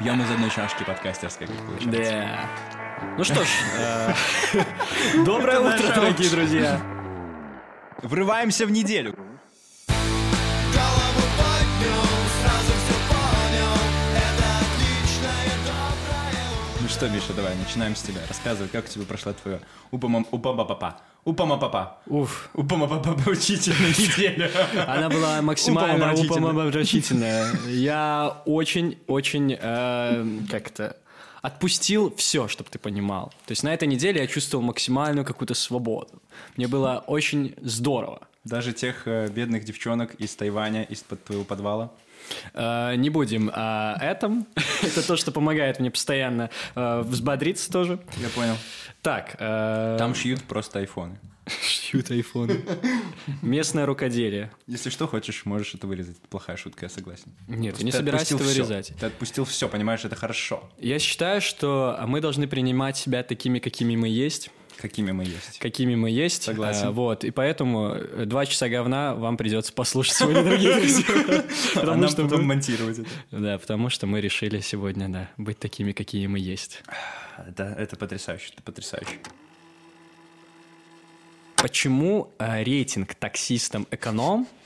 Пьем из одной чашки подкастерской, как получается. Да. Ну что ж, э, доброе утро, дорогие друзья. Врываемся в неделю. Что, Миша, давай, начинаем с тебя. Рассказывай, как у тебя прошла твоя упама упама папа упама папа Уф, упама папа учительная неделя. она была максимально Упомрачительная. упомрачительная. Я очень-очень, э, как это, отпустил все, чтобы ты понимал. То есть на этой неделе я чувствовал максимальную какую-то свободу. Мне было очень здорово. Даже тех э, бедных девчонок из Тайваня, из-под твоего подвала. Э, Не будем о этом. Это то, что помогает мне постоянно э, взбодриться тоже. Я понял. Так, э, Там шьют просто айфоны. шьют айфоны. Местное рукоделие. Если что, хочешь, можешь это вырезать. Это плохая шутка, я согласен. Нет, я не собираюсь это вырезать. Ты отпустил все, понимаешь, это хорошо. Я считаю, что мы должны принимать себя такими, какими мы есть. Какими мы есть. Какими мы есть. Согласен. Э, Вот, и поэтому э, два часа говна вам придется послушать сегодня, дорогие друзья. А Потому нам что потом мы- монтировать это. Да, потому что мы решили сегодня, да, быть такими, какие мы есть. Это, это потрясающе, это потрясающе. Почему э, рейтинг таксистам эконом?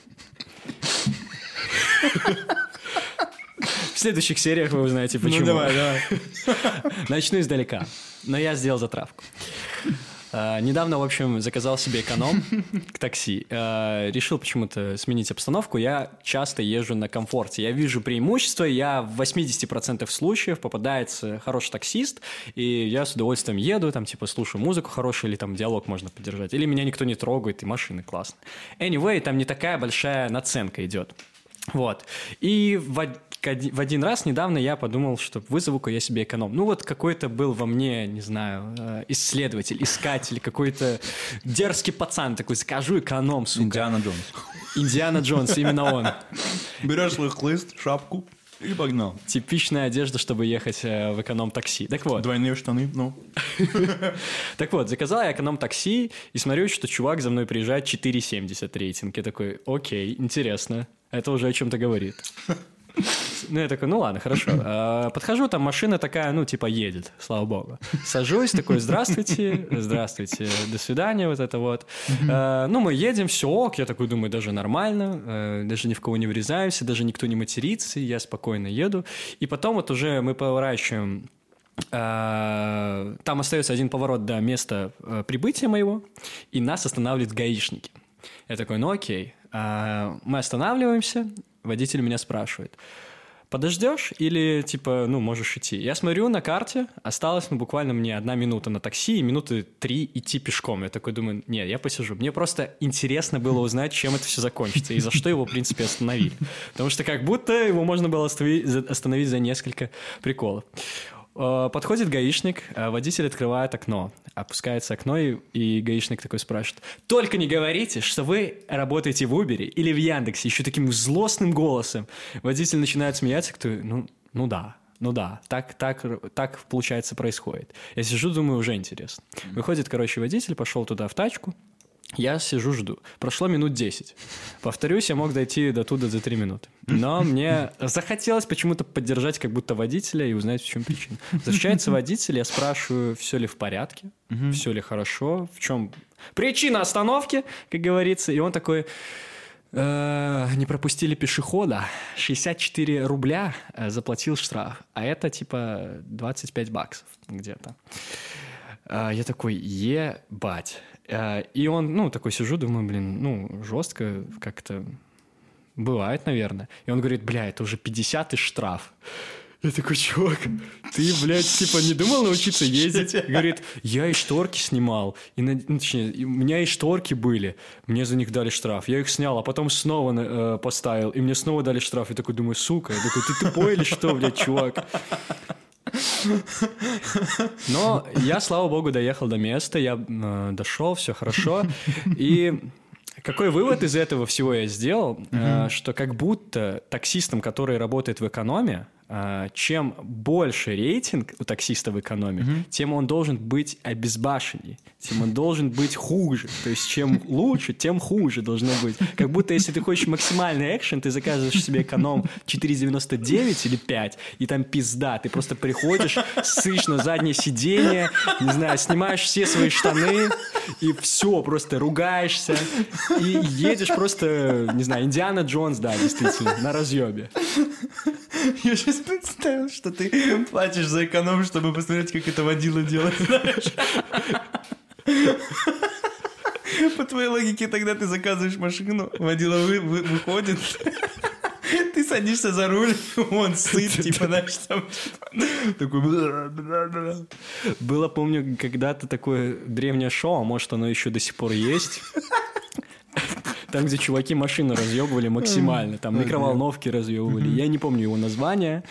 В следующих сериях вы узнаете, почему. давай. Начну издалека. Но я сделал затравку. А, Недавно, в общем, заказал себе эконом к такси. А, Решил почему-то сменить обстановку. Я часто езжу на комфорте. Я вижу преимущество. Я в 80% случаев попадается хороший таксист, и я с удовольствием еду, там, типа, слушаю музыку хорошую, или там диалог можно поддержать. Или меня никто не трогает, и машины классные. Anyway, там не такая большая наценка идет. Вот. И в, в один раз недавно я подумал, что вызову-ка я себе эконом. Ну вот какой-то был во мне, не знаю, э, исследователь, искатель, какой-то дерзкий пацан такой, закажу эконом, сука. Индиана Джонс. Индиана Джонс, именно он. Берешь свой хлыст, шапку и погнал. Типичная одежда, чтобы ехать э, в эконом-такси. Так вот, Двойные штаны, ну. так вот, заказал я эконом-такси и смотрю, что чувак за мной приезжает 4,70 рейтинг. Я такой, окей, интересно. Это уже о чем-то говорит. Ну, я такой, ну ладно, хорошо. А, Подхожу, там машина такая, ну, типа, едет, слава богу. Сажусь, такой, здравствуйте, здравствуйте, до свидания, вот это вот. А, Ну, мы едем, все ок, я такой думаю, даже нормально, э, даже ни в кого не врезаемся, даже никто не матерится, я спокойно еду. И потом вот уже мы поворачиваем а, там остается один поворот до места прибытия моего, и нас останавливают гаишники. Я такой, ну окей. А, Мы останавливаемся, водитель меня спрашивает, подождешь или, типа, ну, можешь идти? Я смотрю на карте, осталось, ну, буквально мне одна минута на такси и минуты три идти пешком. Я такой думаю, нет, я посижу. Мне просто интересно было узнать, чем это все закончится и за что его, в принципе, остановили. Потому что как будто его можно было остановить остановить за несколько приколов. Э, Подходит гаишник, э, водитель открывает окно, опускается окно, и, и гаишник такой спрашивает, «Только не говорите, что вы работаете в Uber или в Яндексе», еще таким злостным голосом. Водитель начинает смеяться, кто, ну, ну да, ну да, так, так, так, получается, происходит. Я сижу, думаю, уже интересно. Выходит, короче, водитель, пошел туда в тачку, я сижу, жду. Прошло минут 10. Повторюсь, я мог дойти до туда за 3 минуты. Но мне захотелось почему-то поддержать как будто водителя и узнать, в чем причина. Возвращается водитель, я спрашиваю, все ли в порядке, все ли хорошо, в чем причина остановки, как говорится. И он такой, «Э, не пропустили пешехода, 64 рубля э, заплатил штраф, а это типа 25 баксов где-то. А, Я такой, ебать. А, И он, ну, такой сижу, думаю, блин, ну, жестко как-то бывает, наверное. И он говорит, бля, это уже 50 и штраф. Я такой, чувак, ты, блядь, типа не думал научиться ездить? Говорит, я и шторки снимал. И, ну, точнее, у меня и шторки были. Мне за них дали штраф. Я их снял, а потом снова э, поставил. И мне снова дали штраф. Я такой думаю, сука. Я такой, ты тупой или что, блядь, чувак? Но я, слава богу, доехал до места, я э, дошел, все хорошо. И какой вывод из этого всего я сделал? Э, что как будто таксистам, которые работают в экономе, чем больше рейтинг у таксиста в экономе, тем он должен быть обезбашенней, тем он должен быть хуже. То есть чем лучше, тем хуже должно быть. Как будто если ты хочешь максимальный экшен, ты заказываешь себе эконом 4,99 или 5, и там пизда. Ты просто приходишь, сышь на заднее сиденье, не знаю, снимаешь все свои штаны, и все, просто ругаешься, и едешь просто, не знаю, Индиана Джонс, да, действительно, на разъебе. Я сейчас представил, что ты платишь за эконом, чтобы посмотреть, как это водила делает, знаешь. По твоей логике тогда ты заказываешь машину, водила вы- вы- выходит, ты садишься за руль, он сыт, типа, знаешь, там, типа, такой... Было, помню, когда-то такое древнее шоу, а может оно еще до сих пор есть. Там, где чуваки машины разъебывали максимально, там микроволновки разъебывали. Я не помню его название,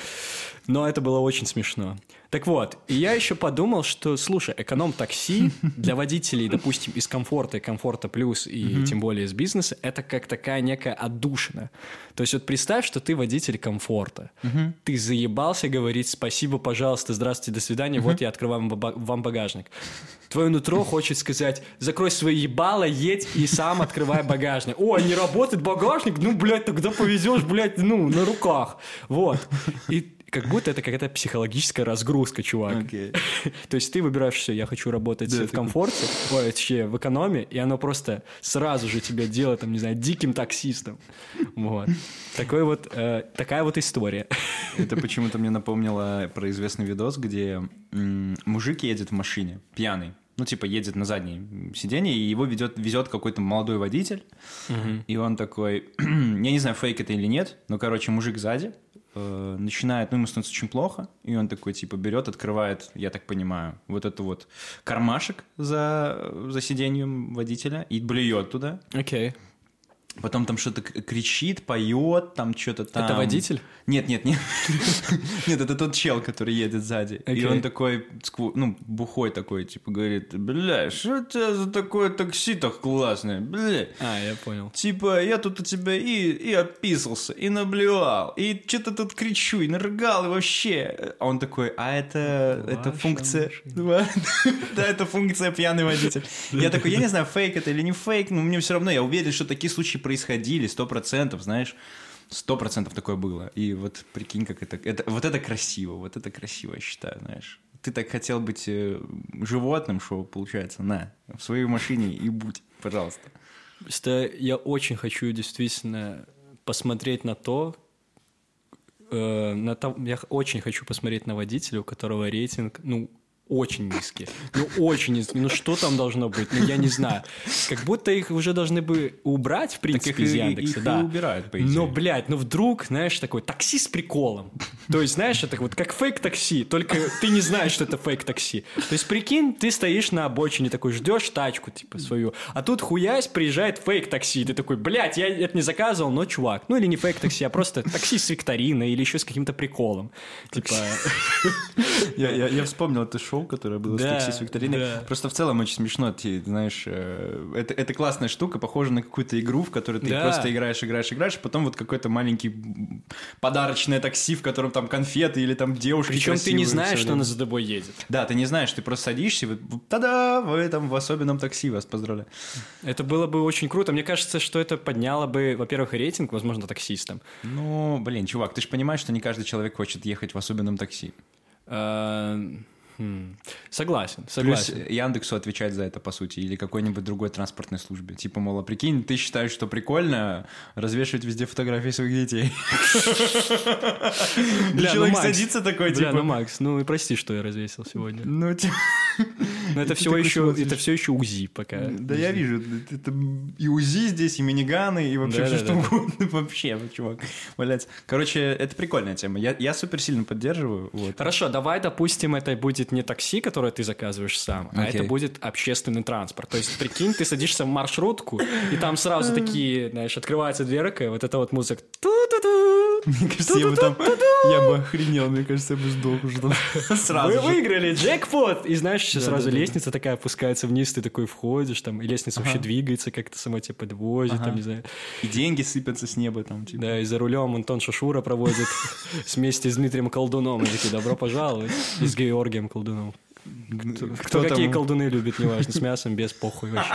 но это было очень смешно. Так вот, и я еще подумал, что, слушай, эконом-такси для водителей, допустим, из комфорта и комфорта плюс, и тем более из бизнеса, это как такая некая отдушина. То есть вот представь, что ты водитель комфорта. Ты заебался говорить спасибо, пожалуйста, здравствуйте, до свидания, вот я открываю вам багажник. Твое нутро хочет сказать, закрой свои ебало, едь и сам открывай багажник. О, не работает багажник? Ну, блядь, тогда повезешь, блядь, ну, на руках. Вот. И как будто это какая-то психологическая разгрузка, чувак. Окей. То есть ты выбираешь все, я хочу работать Да, в комфорте, ой, точнее, в экономе, и оно просто сразу же тебя делает, там, не знаю, диким таксистом. Вот. Такой вот, э, такая вот история. Это почему-то мне напомнило про известный видос, где м, мужик едет в машине, пьяный. Ну, типа, едет на заднее сиденье, и его ведет, везет какой-то молодой водитель. И он такой, я не знаю, фейк это или нет, но, короче, мужик сзади э, начинает, ну, ему становится очень плохо, и он такой, типа, берет, открывает, я так понимаю, вот это вот кармашек за, за сиденьем водителя и блюет туда. Окей. Потом там что-то кричит, поет, там что-то там. Это водитель? Нет, нет, нет. Нет, это тот чел, который едет сзади. И он такой, ну, бухой такой, типа, говорит, бля, что у тебя за такое такси так классное, бля. А, я понял. Типа, я тут у тебя и, и описался, и наблюдал, и что-то тут кричу, и нарыгал, и вообще. А он такой, а это, это функция... Да, это функция пьяный водитель. Я такой, я не знаю, фейк это или не фейк, но мне все равно, я уверен, что такие случаи происходили, сто процентов, знаешь. Сто процентов такое было. И вот прикинь, как это, это... Вот это красиво, вот это красиво, я считаю, знаешь. Ты так хотел быть э, животным, что получается, на, в своей машине и будь, пожалуйста. Просто я очень хочу действительно посмотреть на то, э, на то, я очень хочу посмотреть на водителя, у которого рейтинг, ну, очень низкий. Ну, очень низкий. Ну, что там должно быть? Ну, я не знаю. Как будто их уже должны бы убрать, в принципе, их из и- Яндекса. их и да. убирают, по идее. Но, блядь, ну вдруг, знаешь, такой такси с приколом. То есть, знаешь, это вот как fake taxi, только ты не знаешь, что это fake taxi. То есть, прикинь, ты стоишь на обочине, такой ждешь тачку, типа, свою, а тут хуясь приезжает fake taxi, и ты такой, блядь, я это не заказывал, но чувак. Ну, или не fake taxi, а просто такси с викториной или еще с каким-то приколом. Типа, Я, вспомнил это шоу, которое было Да, с с викториной. да. Просто в целом очень смешно, ты знаешь, э, это, это классная штука, похожа на какую-то игру, в которой ты Да. просто играешь, играешь, играешь, а потом вот какой-то маленький подарочное такси, в котором там конфеты или там девушки причем ты не знаешь, что она за тобой едет. Да, ты не знаешь, ты просто садишься, вот та-да, вы этом в особенном такси вас поздравляю. Это было бы очень круто. Мне кажется, что это подняло бы, во-первых, рейтинг, возможно, таксистам. Ну, блин, чувак, ты же понимаешь, что не каждый человек хочет ехать в особенном такси. Э, хм, Согласен, Плюс согласен. Яндексу отвечать за это, по сути, или какой-нибудь другой транспортной службе. Типа, мол, а прикинь, ты считаешь, что прикольно развешивать везде фотографии своих детей. Ну, человек садится такой, Бля, ну типа... Макс, ну и прости, что я развесил сегодня. Ну, типа, Но это такой еще, это все еще УЗИ пока. да я вижу, это и УЗИ здесь, и миниганы, и вообще все что угодно. Вообще, чувак, валяться. Короче, это прикольная тема. Я, супер сильно поддерживаю. Хорошо, давай, допустим, это будет не такси, которое ты заказываешь сам, а Окей. это будет общественный транспорт. То есть, прикинь, ты садишься в маршрутку, и там сразу такие, знаешь, открывается дверка, и вот это вот музыка. Мне кажется, я бы там... Я бы охренел, мне кажется, я бы сдох уже там сразу Вы выиграли джекпот! И знаешь, еще сразу лестница такая опускается вниз, ты такой входишь, там, и лестница вообще двигается, как-то сама тебя подвозит, там, не знаю. И деньги сыпятся с неба там, типа. Да, и за рулем Антон Шашура проводит вместе с Дмитрием Колдуном. И такие, добро пожаловать. И с Георгием Колдуном. Кто, кто там? какие колдуны любит, неважно, с мясом, без похуй вообще.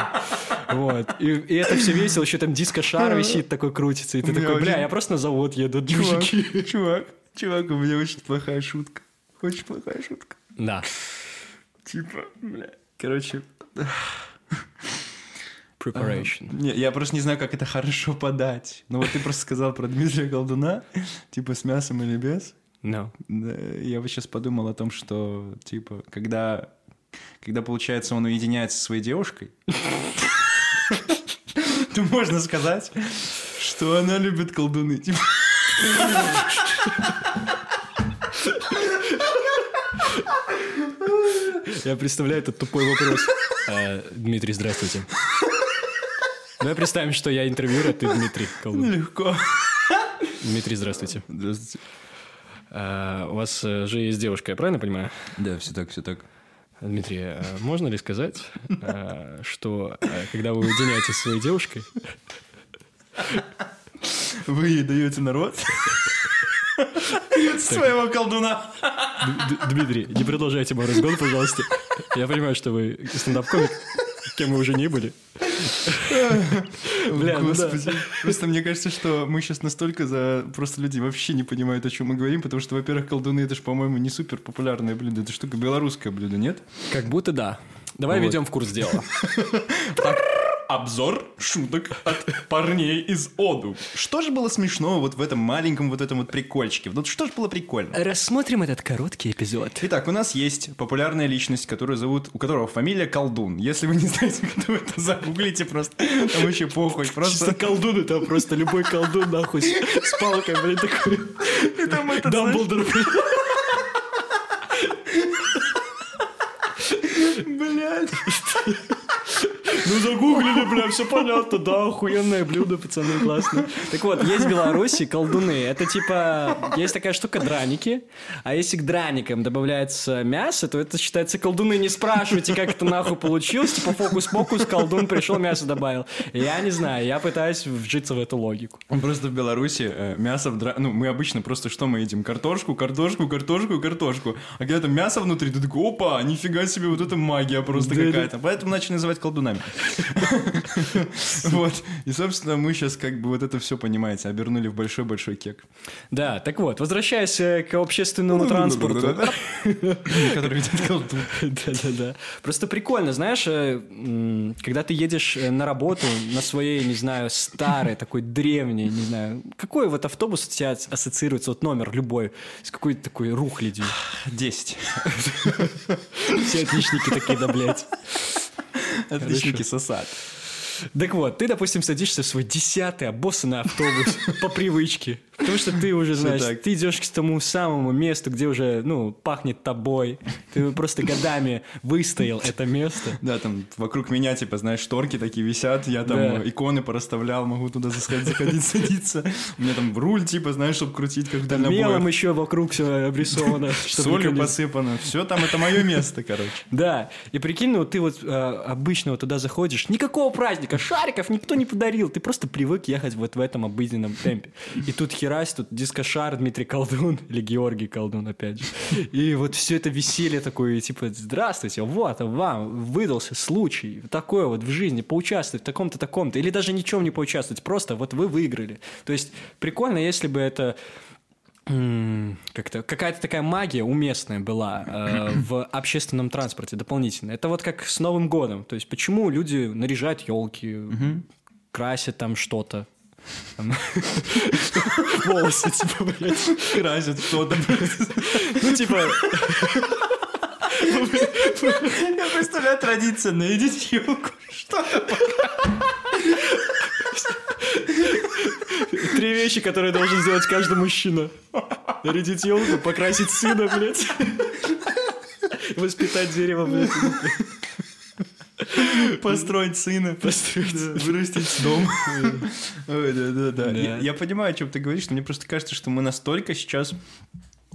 Вот. И, и это все весело, еще там диско-шар висит, такой крутится, и ты такой, бля, я просто на завод еду, Чувак, мужики. чувак, чувак, у меня очень плохая шутка. Очень плохая шутка. Да. Типа, бля. Короче, Preparation. не, я просто не знаю, как это хорошо подать. Ну вот ты просто сказал про Дмитрия Колдуна, типа с мясом или без. No. Я бы сейчас подумал о том, что, типа, когда, когда получается, он уединяется со своей девушкой, то можно сказать, что она любит колдуны. Типа, Я представляю этот тупой вопрос. Э, Дмитрий, здравствуйте. Давай представим, что я интервьюер, а ты Дмитрий Колдун. легко. Дмитрий, здравствуйте. Здравствуйте. Э, У вас же есть девушка, я правильно понимаю? Да, все так, все так. Дмитрий, э, можно ли сказать, э, что когда вы уединяетесь со своей девушкой, Вы ей даете народ? Своего колдуна. Дмитрий, не продолжайте мой разгон, пожалуйста. Я понимаю, что вы стендап-комик, кем вы уже не были. Бля, ну да. Господи. Просто мне кажется, что мы сейчас настолько за... Просто люди вообще не понимают, о чем мы говорим, потому что, во-первых, колдуны, это же, по-моему, не супер популярное блюдо. Это штука белорусское блюдо, нет? Как будто да. Давай Вот. ведем в курс дела. Обзор шуток от парней из Оду. Что же было смешного вот в этом маленьком вот этом вот прикольчике? Вот что же было прикольно? Рассмотрим этот короткий эпизод. Итак, у нас есть популярная личность, которую зовут, у которого фамилия Колдун. Если вы не знаете, кто это, загуглите просто. Там вообще похуй. Чисто Просто колдун, это просто любой колдун, нахуй, с, палкой, блин, такой. там это, Дамблдор, блин. блядь. Ну, загуглили, бля, все понятно, да, охуенное блюдо, пацаны, классно. Так вот, есть в Беларуси колдуны. Это типа, есть такая штука драники, а если к драникам добавляется мясо, то это считается колдуны. Не спрашивайте, как это нахуй получилось. Типа фокус-покус, колдун пришел, мясо добавил. Я не знаю, я пытаюсь вжиться в эту логику. Он просто в Беларуси э, мясо в дра... Ну, мы обычно просто что мы едим? Картошку, картошку, картошку картошку. А когда там мясо внутри, ты такой, опа, нифига себе, вот это магия просто Да-да. какая-то. Поэтому начали называть колдунами. Вот. И, собственно, мы сейчас как бы вот это все, понимаете, обернули в большой-большой кек. Да, так вот, возвращаясь э, к общественному транспорту. Который ведет колдун. Да-да-да. Просто прикольно, знаешь, э, когда ты едешь э, на работу на своей, не знаю, старой, такой древней, не знаю, какой вот автобус у тебя ассоциируется, вот номер любой, с какой-то такой рухлядью. Десять. Все отличники такие, да, блядь. Отличники сосад. Так вот, ты, допустим, садишься в свой десятый обоссанный автобус по привычке. Потому что ты уже, знаешь, ты идешь к тому самому месту, где уже, ну, пахнет тобой. Ты просто годами выстоял это место. Да, там вокруг меня, типа, знаешь, шторки такие висят, я там иконы порасставлял, могу туда заходить, садиться. У меня там руль, типа, знаешь, чтобы крутить, как в Мелом еще вокруг все обрисовано. Солью посыпано. Все там, это мое место, короче. Да, и прикинь, ну ты вот э, обычно туда заходишь, никакого праздника, шариков никто не подарил, ты просто привык ехать вот в этом обыденном темпе. И тут херась, тут дискошар Дмитрий Колдун, или Георгий Колдун, опять же. И вот все это веселье такое, типа, здравствуйте, вот вам выдался случай, такое вот в жизни, поучаствовать в таком-то, таком-то, или даже ничем не поучаствовать, просто вот вы выиграли. То есть прикольно, если бы это как-то какая-то такая магия уместная была э, в общественном транспорте дополнительно. Это вот как с Новым годом. То есть почему люди наряжают елки, красят там что-то. Волосы, типа, блядь. Красят что-то. Ну, типа, Я представляю традицию нарядить елку. Что-то. три вещи, которые должен сделать каждый мужчина. Нарядить елку, покрасить сына, блядь. Воспитать дерево, блядь. Построить сына. Построить Да, Вырастить дом. Ой, да, да, да. Да. Я я понимаю, о чем ты говоришь, но мне просто кажется, что мы настолько сейчас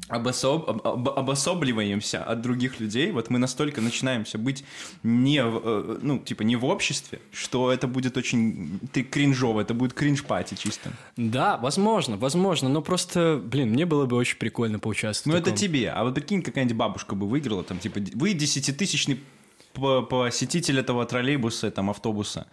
обособ- об- об- обособливаемся от других людей, вот мы настолько начинаемся быть не, в, э, ну, типа, не в обществе, что это будет очень ты кринжово, это будет кринж-пати чисто. Да, возможно, возможно, но просто, блин, мне было бы очень прикольно поучаствовать. Ну, это тебе. А вот прикинь, какая-нибудь бабушка бы выиграла, там, типа, вы десятитысячный посетитель этого троллейбуса, там, автобуса.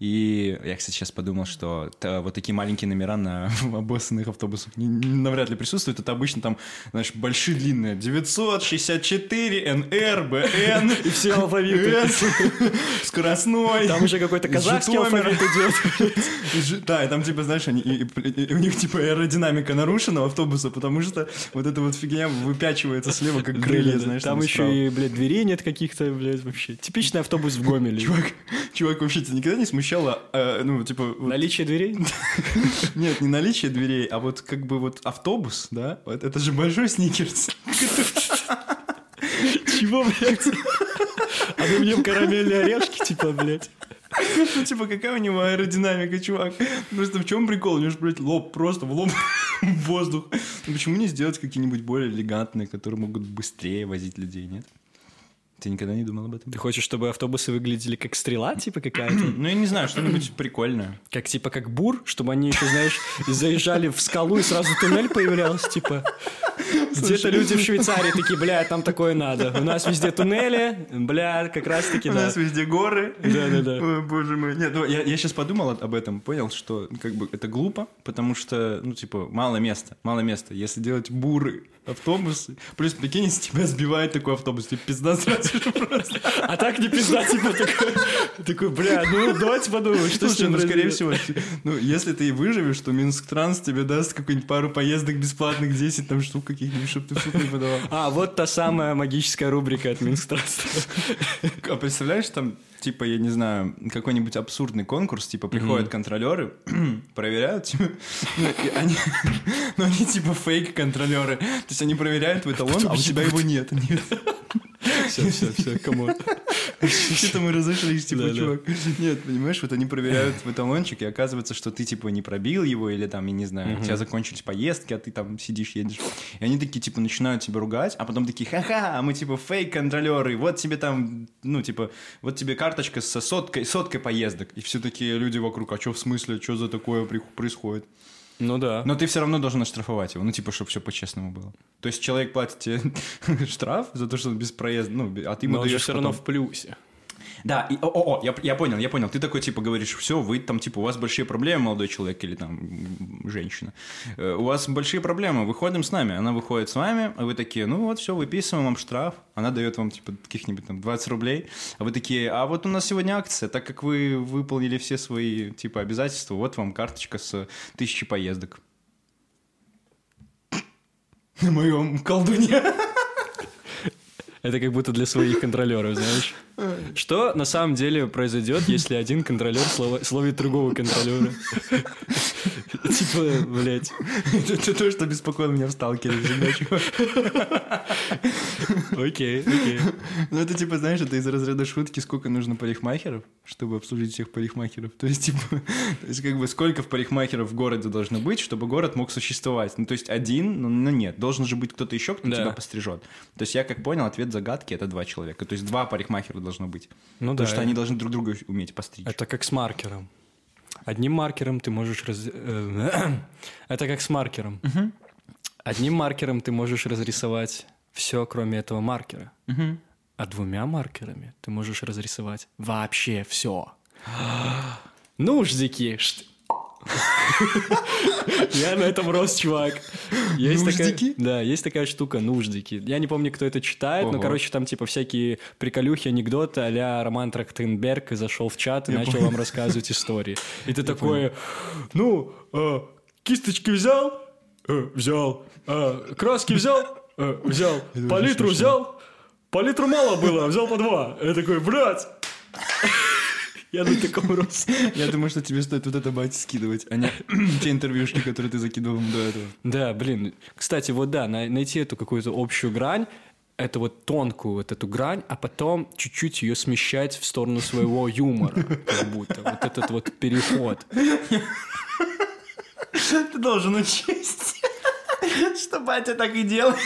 И я, кстати, сейчас подумал, что вот такие маленькие номера на обоссанных автобусах навряд ли присутствуют. Это обычно там, знаешь, большие длинные. 964, НР, БН. И все алфавиты. Скоростной. Там уже какой-то казахский алфавит идет. Да, и там, типа, знаешь, у них, типа, аэродинамика нарушена у автобуса, потому что вот эта вот фигня выпячивается слева, как крылья, знаешь. Там еще и, блядь, дверей нет каких-то, блядь, вообще. Типичный автобус в Гомеле. Чувак, чувак, вообще тебя никогда не смущало, э, ну, типа, вот- Наличие дверей? нет, не наличие дверей, а вот как бы вот автобус, да, вот это же большой сникерс. Чего, блядь? А мы в нем карамельные орешки, типа, блядь. Ну, типа, какая у него аэродинамика, чувак? Просто в чем прикол? У него же, блядь, лоб просто в лоб в воздух. Ну, почему не сделать какие-нибудь более элегантные, которые могут быстрее возить людей, нет? Ты никогда не думал об этом? Ты хочешь, чтобы автобусы выглядели как стрела, типа, какая-то? Ну, я не знаю, что-нибудь прикольное. Как, типа, как бур, чтобы они еще, знаешь, заезжали в скалу и сразу туннель появлялся, типа. Где-то люди в Швейцарии такие, бля, там такое надо. У нас везде туннели, бля, как раз-таки, У да. нас везде горы. Да-да-да. Боже мой. Нет, ну, я, я сейчас подумал об этом, понял, что как бы это глупо, потому что, ну, типа, мало места, мало места. Если делать буры автобусы, плюс, прикинь, если тебя сбивает такой автобус, тебе пизда сразу же просто. А так не пизда, типа, такой, такой, бля, ну, давайте подумаем, что Слушай, ну, скорее всего, ну, если ты и выживешь, то Минск Транс тебе даст какую-нибудь пару поездок бесплатных, 10 там штук каких-нибудь, чтобы ты в суд не подавал. А, вот та самая магическая рубрика от Минстранства. А представляешь, там, типа, я не знаю, какой-нибудь абсурдный конкурс, типа, приходят контролеры, проверяют, типа, ну, они, ну, они, типа, фейк-контролеры. То есть они проверяют в эталон, а у тебя его нет. Нет. Все, все, все, come on. Что-то мы разошлись, типа, чувак. Нет, понимаешь, вот они проверяют в эталончик, и оказывается, что ты, типа, не пробил его, или там, я не знаю, у тебя закончились поездки, а ты там сидишь, едешь. И они такие, типа, начинают тебя ругать, а потом такие, ха-ха, мы, типа, фейк-контролеры, вот тебе там, ну, типа, вот тебе карточка со соткой, соткой поездок. И все такие люди вокруг, а что в смысле, что за такое происходит? Ну да. Но ты все равно должен оштрафовать его, ну, типа, чтобы все по-честному было. То есть человек платит тебе штраф за то, что он без проезда, ну, а ты ему Но даешь все равно потом- в плюсе. Да, и, о, о, я, я понял, я понял. Ты такой, типа, говоришь, все, вы там, типа, у вас большие проблемы, молодой человек или там женщина. Э, У вас большие проблемы, выходим с нами. Она выходит с вами, а вы такие, ну вот, все, выписываем вам штраф. Она дает вам, типа, каких-нибудь там 20 рублей. А вы такие, а вот у нас сегодня акция, так как вы выполнили все свои, типа, обязательства, вот вам карточка с тысячи поездок. На моем колдуне. Это как будто для своих контролеров, знаешь. Что на самом деле произойдет, если один контролер словит другого контролера? Типа, блядь. Это то, что беспокоило меня в сталкере. Окей, окей. Ну, это типа, знаешь, это из разряда шутки, сколько нужно парикмахеров, чтобы обслужить всех парикмахеров. То есть, типа, то есть, как бы, сколько парикмахеров в городе должно быть, чтобы город мог существовать. Ну, то есть, один, ну, нет, должен же быть кто-то еще, кто тебя пострижет. То есть, я как понял, ответ загадки — это два человека. То есть, два парикмахера должно быть. Ну Потому да. что они должны друг друга уметь постричь. Это как с маркером. Одним маркером ты можешь... раз- э, Это как с маркером. Одним маркером ты можешь разрисовать все, кроме этого маркера. А двумя маркерами ты можешь разрисовать вообще все. Нуждики. Я на этом рос, чувак. Есть такая- Нуждики? Да, есть такая штука, нуждики. Я не помню, кто это читает, но, Ого. короче, там типа всякие приколюхи, анекдоты а Роман Трактенберг зашел в чат и начал вам рассказывать истории. И ты такой, ну, э, кисточки взял? Э, Взял. Э, Краски взял? Э, Взял. Палитру взял? Палитру мало было, взял по два. Я такой, блядь. Я на таком рос. Я думаю, что тебе стоит вот это бать скидывать, а не те интервьюшки, которые ты закидывал до этого. Да, блин. Кстати, вот да, на- найти эту какую-то общую грань. эту вот тонкую вот эту грань, а потом чуть-чуть ее смещать в сторону своего юмора, как будто. Вот этот вот переход. Ты должен учесть, что батя так и делает.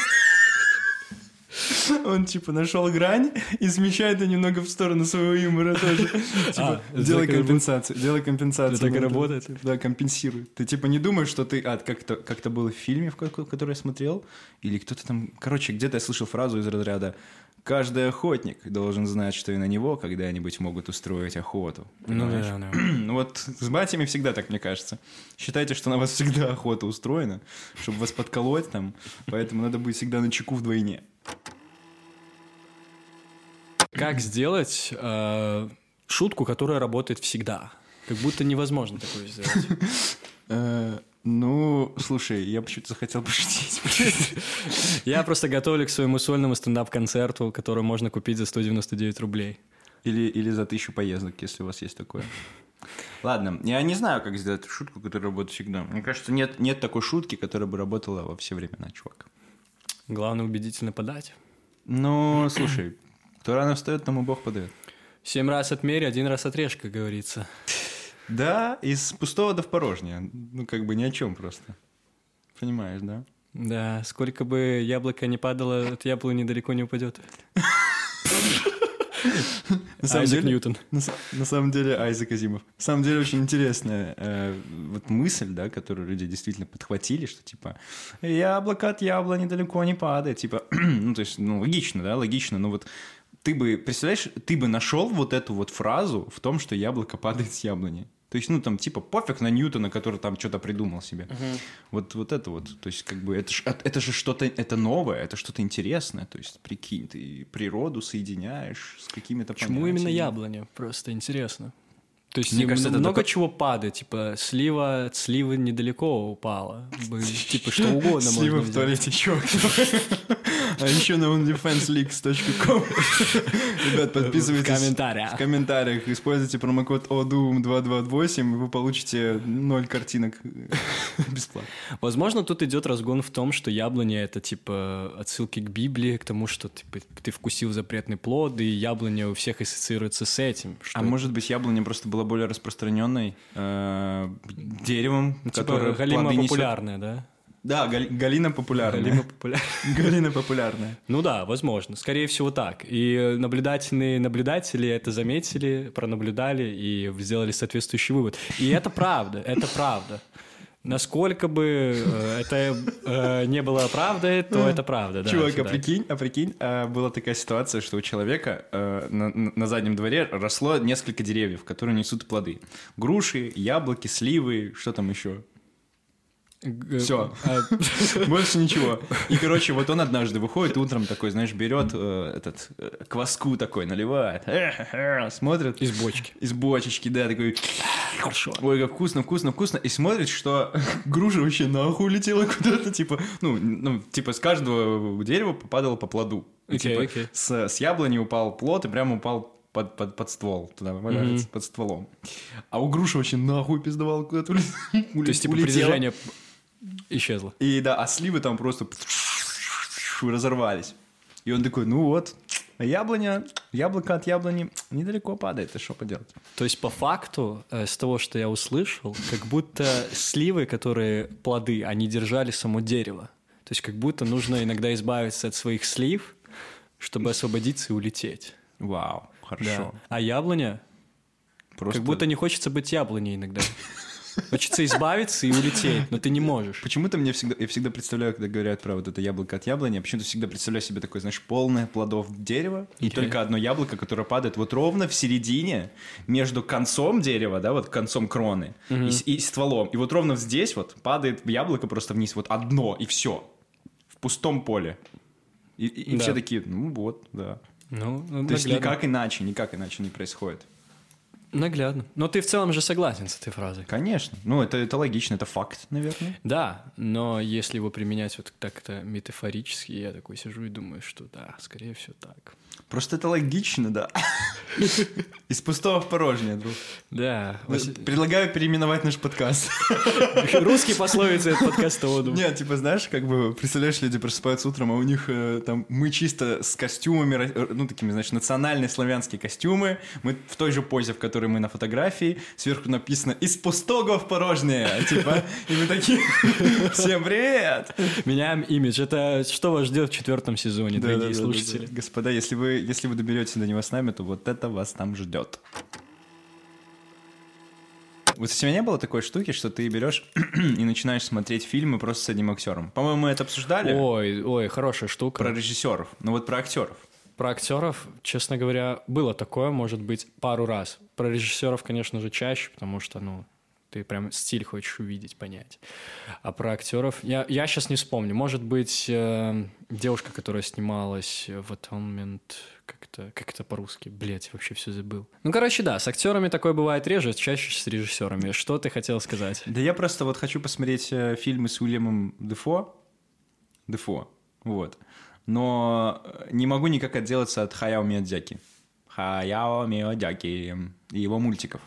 Он, типа, нашел грань и смещает ее немного в сторону своего юмора тоже. Типа, это делай компенсацию, делай компенсацию. Так и Ну, работает? Да, компенсируй. Ты, типа, не думаешь, что ты... А, как-то как было в фильме, в который я смотрел, или кто-то там... Короче, где-то я слышал фразу из разряда «Каждый охотник должен знать, что и на него когда-нибудь могут устроить охоту». Ну Понимаешь? да, да. Ну вот с батями всегда так, мне кажется. Считайте, что на вас всегда охота устроена, чтобы вас подколоть там, поэтому надо быть всегда на чеку вдвойне. Как сделать э, шутку, которая работает всегда? Как будто невозможно такое сделать. Э, Ну, слушай, я почему-то захотел пошутить. Я просто готовлю к своему сольному стендап-концерту, который можно купить за 199 рублей. Или, или за тысячу поездок, если у вас есть такое. Ладно, я не знаю, как сделать шутку, которая работает всегда. Мне кажется, нет, нет такой шутки, которая бы работала во все времена, чувак. Главное убедительно подать. Ну, слушай, кто рано встает, тому Бог подает. Семь раз отмерь, один раз отрежь, как говорится. Да, из пустого до в порожнее. Ну, как бы ни о чем просто. Понимаешь, да? Да, сколько бы яблоко не падало, от яблони далеко не упадет. На самом Айзек деле- Ньютон. На самом деле, Айзек Азимов. На самом деле, очень интересная э, вот мысль, да, которую люди действительно подхватили, что типа яблоко от яблони далеко не падает. Типа, ну, то есть, ну, логично, да, логично, но вот ты бы, представляешь, ты бы нашел вот эту вот фразу в том, что яблоко падает с яблони. То есть, ну, там, типа, пофиг на Ньютона, который там что-то придумал себе. Вот, вот это вот. То есть, как бы, это, ж- это же что-то, это новое, это что-то интересное. То есть, прикинь, ты природу соединяешь с какими-то Почему именно яблоня? Просто интересно. То есть Мне кажется, это много только- чего падает, типа слива от сливы недалеко упала, типа что угодно Слива можно в туалете, чувак. А еще на onlyfansleaks.com. Ребят, подписывайтесь. В комментариях. В комментариях. Используйте промокод ODUM228, и вы получите ноль картинок бесплатно. Возможно, тут идет разгон в том, что яблоня это типа отсылки к Библии, к тому, что типа, ты вкусил запретный плод, и яблоня у всех ассоциируется с этим. Что А может быть, яблоня просто была более распространенной э, деревом, ну, типа которое галима плоды несет? популярная, да? Да, гал- галина популярная. Галима популярная. Галина популярная. Ну да, возможно. Скорее всего так. И наблюдательные наблюдатели это заметили, пронаблюдали и сделали соответствующий вывод. И это правда, это правда. Насколько бы э, это э, не было правдой, то это правда. да, Чувак, а прикинь, а прикинь, а, была такая ситуация, что у человека э, на- на заднем дворе росло несколько деревьев, которые несут плоды. Груши, яблоки, сливы, что там еще? Всё. а, Больше ничего. И, короче, вот он однажды выходит утром такой, знаешь, берет э, этот э, кваску такой, наливает, э, смотрит. Из бочки. Из бочечки, да, такой, Хорошо. ой, как вкусно, вкусно, вкусно. И смотрит, что груша вообще нахуй улетела куда-то, типа, ну, ну, типа с каждого дерева попадало по плоду. Типа. С, с яблони упал плод и прямо упал под, под, под ствол, туда валяется, под стволом. А у груши вообще нахуй пиздовала куда-то уле- То есть, типа, притяжение исчезло. И да, а сливы там просто разорвались. И он такой, ну вот, яблоня, яблоко от яблони недалеко падает, и что поделать? То есть, по факту, с того, что я услышал, как будто сливы, которые плоды, они держали само дерево. То есть, как будто нужно иногда избавиться от своих слив, чтобы освободиться и улететь. Вау, Да. хорошо. А яблоня, Просто... как будто не хочется быть яблоней иногда. Хочется избавиться и улететь, но ты не можешь. Почему-то мне всегда, я всегда представляю, когда говорят про вот это яблоко от яблони, я почему-то всегда представляю себе такое, знаешь, полное плодов дерева, и только одно яблоко, которое падает вот ровно в середине, между концом дерева, да, вот концом кроны, и, стволом. И вот ровно здесь вот падает яблоко просто вниз, вот одно, и все. В пустом поле. И, и- и Да. все такие, ну вот, да. Ну, То есть наглядно. никак иначе, никак иначе не происходит. Наглядно. Но ты в целом же согласен с этой фразой. Конечно. Ну, это, это логично, это факт, наверное. Да, но если его применять вот так-то метафорически, я такой сижу и думаю, что да, скорее всего так. Просто это логично, да. Из пустого в порожнее, друг. Да. Предлагаю переименовать наш подкаст. Русский пословицы это подкаст Оду. Нет, типа, знаешь, как бы, представляешь, люди просыпаются утром, а у них э, там, мы чисто с костюмами, ну, такими, значит, национальные славянские костюмы, мы в той же позе, в которой мы на фотографии, сверху написано «Из пустого в порожнее», типа, и мы такие «Всем привет!» Меняем имидж. Это что вас ждет в четвертом сезоне, дорогие слушатели? Господа, если вы, если вы доберетесь до него с нами, то вот это вас там ждет. Вот у тебя не было такой штуки, что ты берешь и начинаешь смотреть фильмы просто с одним актером? По-моему, мы это обсуждали. Ой, ой, хорошая штука. Про режиссеров. Ну вот про актеров. Про актеров, честно говоря, было такое, может быть, пару раз. Про режиссеров, конечно же, чаще, потому что, ну, ты прям стиль хочешь увидеть, понять. А про актеров... Я, я сейчас не вспомню. Может быть, э, девушка, которая снималась в Atonement... Как это, как это по-русски? Блять, вообще все забыл. Ну, короче, да, с актерами такое бывает реже, чаще с режиссерами. Что ты хотел сказать? Да я просто вот хочу посмотреть э, фильмы с Уильямом Дефо. Дефо. Вот. Но э, не могу никак отделаться от Хаяо Миядзяки. Хаяо Миядзяки и его мультиков.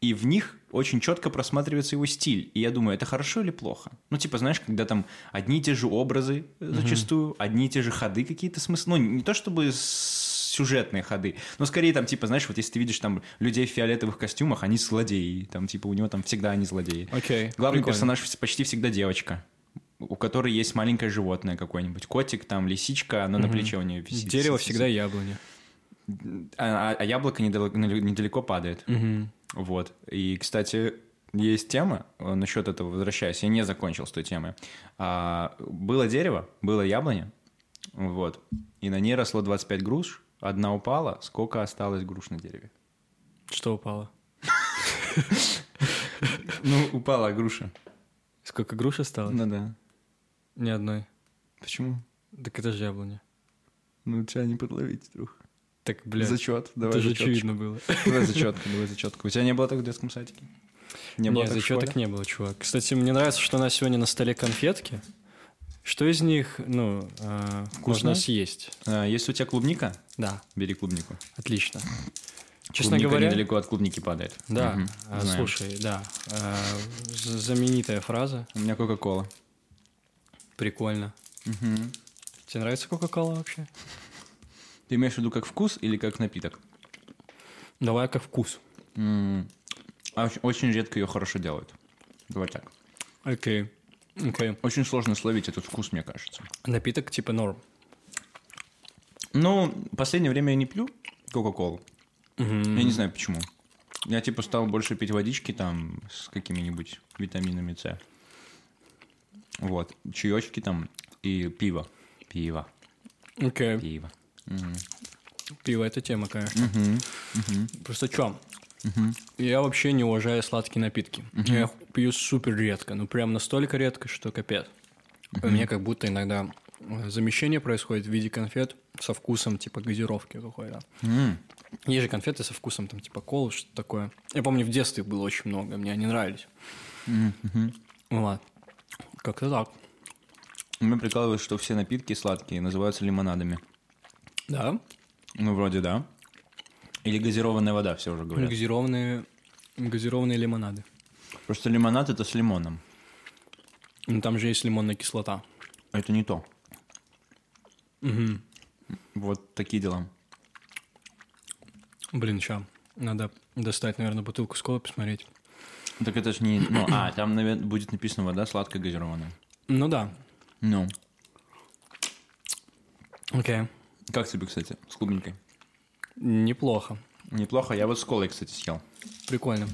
И в них очень четко просматривается его стиль. И я думаю, это хорошо или плохо? Ну, типа, знаешь, когда там одни и те же образы э, зачастую, одни и те же ходы какие-то смыслы. Ну, не то чтобы сюжетные ходы, но скорее там, типа, знаешь, вот если ты видишь там людей в фиолетовых костюмах, они злодеи. Там, типа, у него там всегда они злодеи. Окей. Главный прикольно. персонаж почти всегда девочка, у которой есть маленькое животное какое-нибудь. Котик, там, лисичка, оно на плече у нее висит. Дерево всегда яблоня. А, а- а яблоко недалеко, недалеко падает. Вот. И, кстати, есть тема э, насчет этого, возвращаясь, я не закончил с той темы. А, было дерево, было яблоня, вот, и на ней росло 25 груш, одна упала, сколько осталось груш на дереве? Что упало? Ну, упала груша. Сколько груш осталось? Ну да. Ни одной. Почему? Так это же яблоня. Ну, тебя не подловить, друг. Так, блядь. Зачет, давай Это же очевидно было. Давай зачетку, давай зачетку. У тебя не было так в детском садике? Не было Нет, зачеток не было, чувак. Кстати, мне нравится, что у нас сегодня на столе конфетки. Что из них, ну, э, можно съесть? А, Если у тебя клубника, Да, бери клубнику. отлично. Честно Клубника говоря, недалеко от клубники падает. да, Мгм, а, слушай, да, з- знаменитая фраза, У меня Кока-Кола. Прикольно. Мгм. Тебе нравится Кока-Кола вообще? Ты имеешь в виду как вкус или как напиток? Давай как вкус. М, а Очень, очень редко ее хорошо делают. Давай так. Окей, окей. Очень сложно словить этот вкус, мне кажется. Напиток типа норм. Ну, в последнее время я не пью Кока-Колу. Я не знаю почему. Я типа стал больше пить водички там с какими-нибудь витаминами С. Вот. Чаечки там и пиво. Пиво. Окей, Пиво. пиво это тема, конечно. Просто чё? Я вообще не уважаю сладкие напитки. Я их пью супер редко, ну прям настолько редко, что капец. У меня как будто иногда э, замещение происходит в виде конфет со вкусом типа газировки какой-то. М. Есть же конфеты со вкусом там типа колы, что такое. Я помню, в детстве было очень много, мне они нравились. Вот. Как-то так. Меня прикалывает, что все напитки сладкие называются лимонадами. Да? Ну, вроде да. Или газированная вода, все уже говорят. Газированные, газированные лимонады. Просто лимонад это с лимоном. Ну там же есть лимонная кислота. Это не то. Вот такие дела. Блин, ща. Надо достать, наверное, бутылку с колой, посмотреть. Так это ж не... Ну, а, там наверное, будет написано вода сладкая газированная. Ну да. Ну, Окей. как тебе, кстати, с клубникой? Неплохо. Неплохо. Я вот с колой, кстати, съел. Прикольно.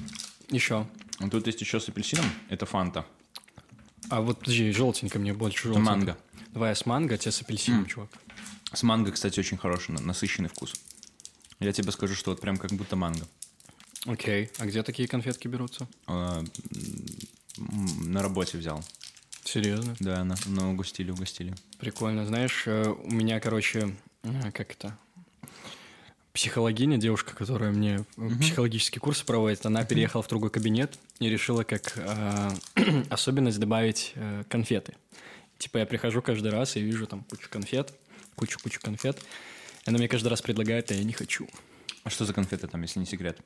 Еще. А Тут есть еще с апельсином. Это фанта. А вот, подожди, желтенько мне больше Это желтенько. манго. Давай я с манго, а тебе с апельсином, чувак. С манго, кстати, очень хороший, на- насыщенный вкус. Я тебе скажу, что вот прям как будто манго. Окей. А где такие конфетки берутся? А, На работе взял. Серьезно? Да, на, на угостили, угостили. Прикольно. Знаешь, э, у меня, короче, э, как это? психологиня, девушка, которая мне э, психологические курсы проводит, она переехала в другой кабинет и решила как э, особенность добавить э, конфеты. Типа я прихожу каждый раз и вижу там кучу конфет, кучу-кучу конфет. Она мне каждый раз предлагает, а я не хочу. А что за конфеты там, если не секрет?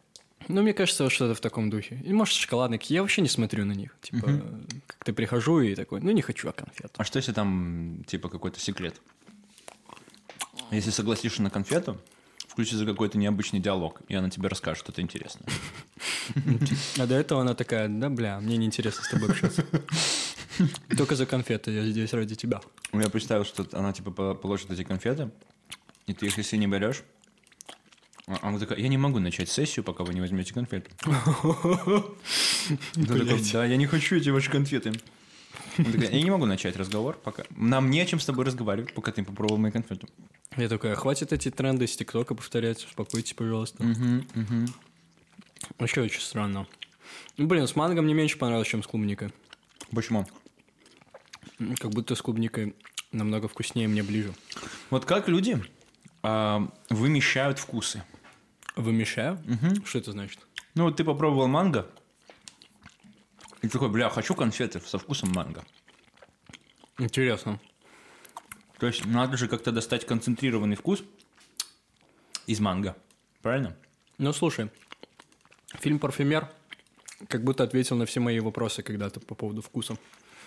Ну, мне кажется, вот что-то в таком духе. И, может, шоколадные. Я вообще не смотрю на них. Типа, как-то прихожу и такой, ну, не хочу я конфет. А что если там, типа, какой-то секрет? Если согласишься на конфету, включится какой-то необычный диалог, и она тебе расскажет что-то интересное. А до этого она такая, да, бля, мне неинтересно с тобой общаться. Только за конфеты, я здесь ради тебя. Я представил, что она, типа, по- положит эти конфеты, и ты их, если не берешь, а- она такая, я не могу начать сессию, пока вы не возьмете конфеты. Да, я не хочу эти ваши конфеты. Такая, я не могу начать разговор, пока... Нам не о чем с тобой разговаривать, пока ты не попробовал мои конфеты. Я такая, хватит эти тренды из ТикТока повторять, успокойтесь, пожалуйста. Вообще очень странно. Ну, блин, с манго мне меньше понравилось, чем с клубникой. Почему? Как будто с клубникой намного вкуснее, мне ближе. Вот как люди а, вымещают вкусы? Вымешаю? Что это значит? Ну, вот ты попробовал манго, и такой, бля, хочу конфеты со вкусом манго. Интересно. То есть надо же как-то достать концентрированный вкус из манго. Правильно? Ну, слушай, фильм «Парфюмер» как будто ответил на все мои вопросы когда-то по поводу вкуса.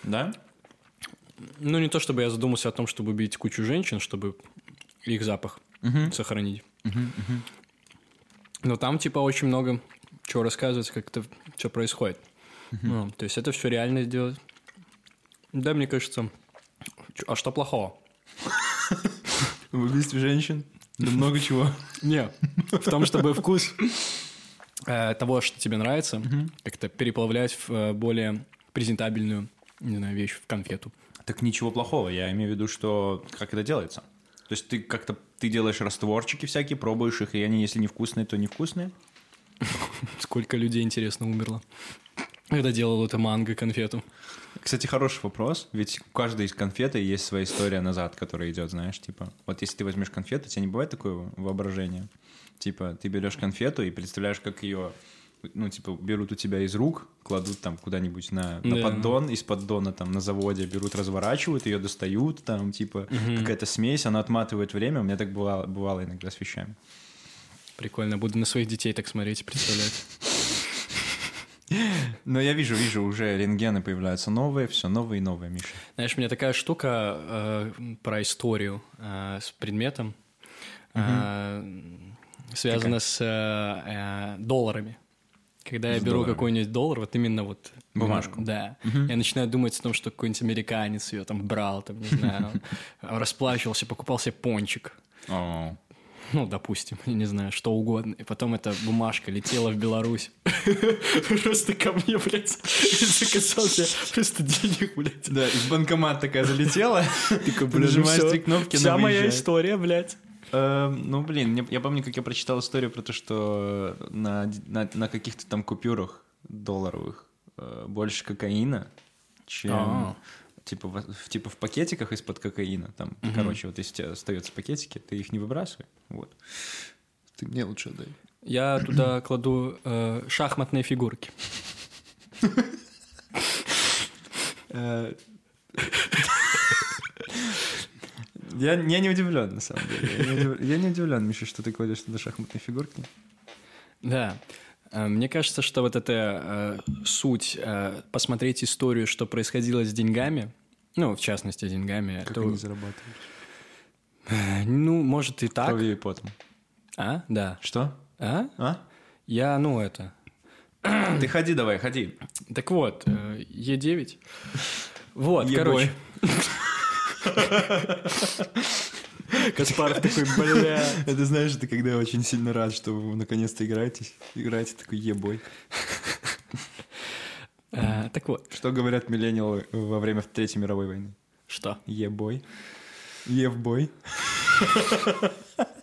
Да? Ну, не то, чтобы я задумался о том, чтобы убить кучу женщин, чтобы их запах сохранить. Но там, типа, очень много чего рассказывается, как это все происходит. Ну, то есть это все реально сделать. Да, мне кажется. А что плохого? В убийстве женщин? Да много чего. Не, в том, чтобы вкус э, того, что тебе нравится, как-то переплавлять в э, более презентабельную, не знаю, вещь, в конфету. Так ничего плохого. Я имею в виду, что как это делается. То есть ты как-то ты делаешь растворчики всякие, пробуешь их, и они, если невкусные, то невкусные. Сколько людей, интересно, умерло, когда делал это манго конфету. Кстати, хороший вопрос, ведь у каждой из конфеты есть своя история назад, которая идет, знаешь, типа, вот если ты возьмешь конфету, у тебя не бывает такое воображение? Типа, ты берешь конфету и представляешь, как ее, ну, типа, берут у тебя из рук, кладут там куда-нибудь на, на Да. поддон, из поддона там на заводе берут, разворачивают, ее достают, там, типа, какая-то смесь, она отматывает время, у меня так бывало, бывало иногда с вещами. Прикольно, буду на своих детей так смотреть и представлять. Но я вижу, вижу, уже рентгены появляются новые, все новые и новые, Миша. Знаешь, у меня такая штука э, про историю э, с предметом э, связана с э, э, долларами. Когда я беру какой-нибудь доллар, вот именно вот... Бумажку. Да. Я начинаю думать о том, что какой-нибудь американец ее там брал, там, не знаю, расплачивался, покупал себе пончик. Ну, допустим, я не знаю, что угодно. И потом эта бумажка летела в Беларусь. Просто ко мне, блядь, заказал себе просто денег, блядь. Да, из банкомат такая залетела. Такой, Ты нажимаешь всё. три кнопки, Вся моя история, блядь. Эм, Ну, блин, я помню, как я прочитал историю про то, что на, на, на каких-то там купюрах долларовых э, больше кокаина, чем А. типа, в, типа в пакетиках из-под кокаина. Там, короче, вот если у тебя остаются пакетики, ты их не выбрасывай. Вот. Ты мне лучше отдай. Я туда кладу э, шахматные фигурки. Я, я не удивлен, на самом деле. Я не, удив- я не удивлен, Миша, что ты кладешь туда шахматные фигурки. Да. Э, Мне кажется, что вот эта э, суть э, посмотреть историю, что происходило с деньгами, ну, в частности, с деньгами, Как то, они зарабатывают? э, ну, может и так. Кровью и потом. А? Да. Что? А? А? Я, ну, это... Ты ходи давай, ходи. Так вот, э, Е9. Вот, короче. Каспаров такой, бля. Это знаешь, ты когда очень сильно рад, что вы наконец-то играетесь. Играете такой ебой. Э, Так вот, Что говорят миллениалы во время Третьей мировой войны? что? Ебой. Евбой.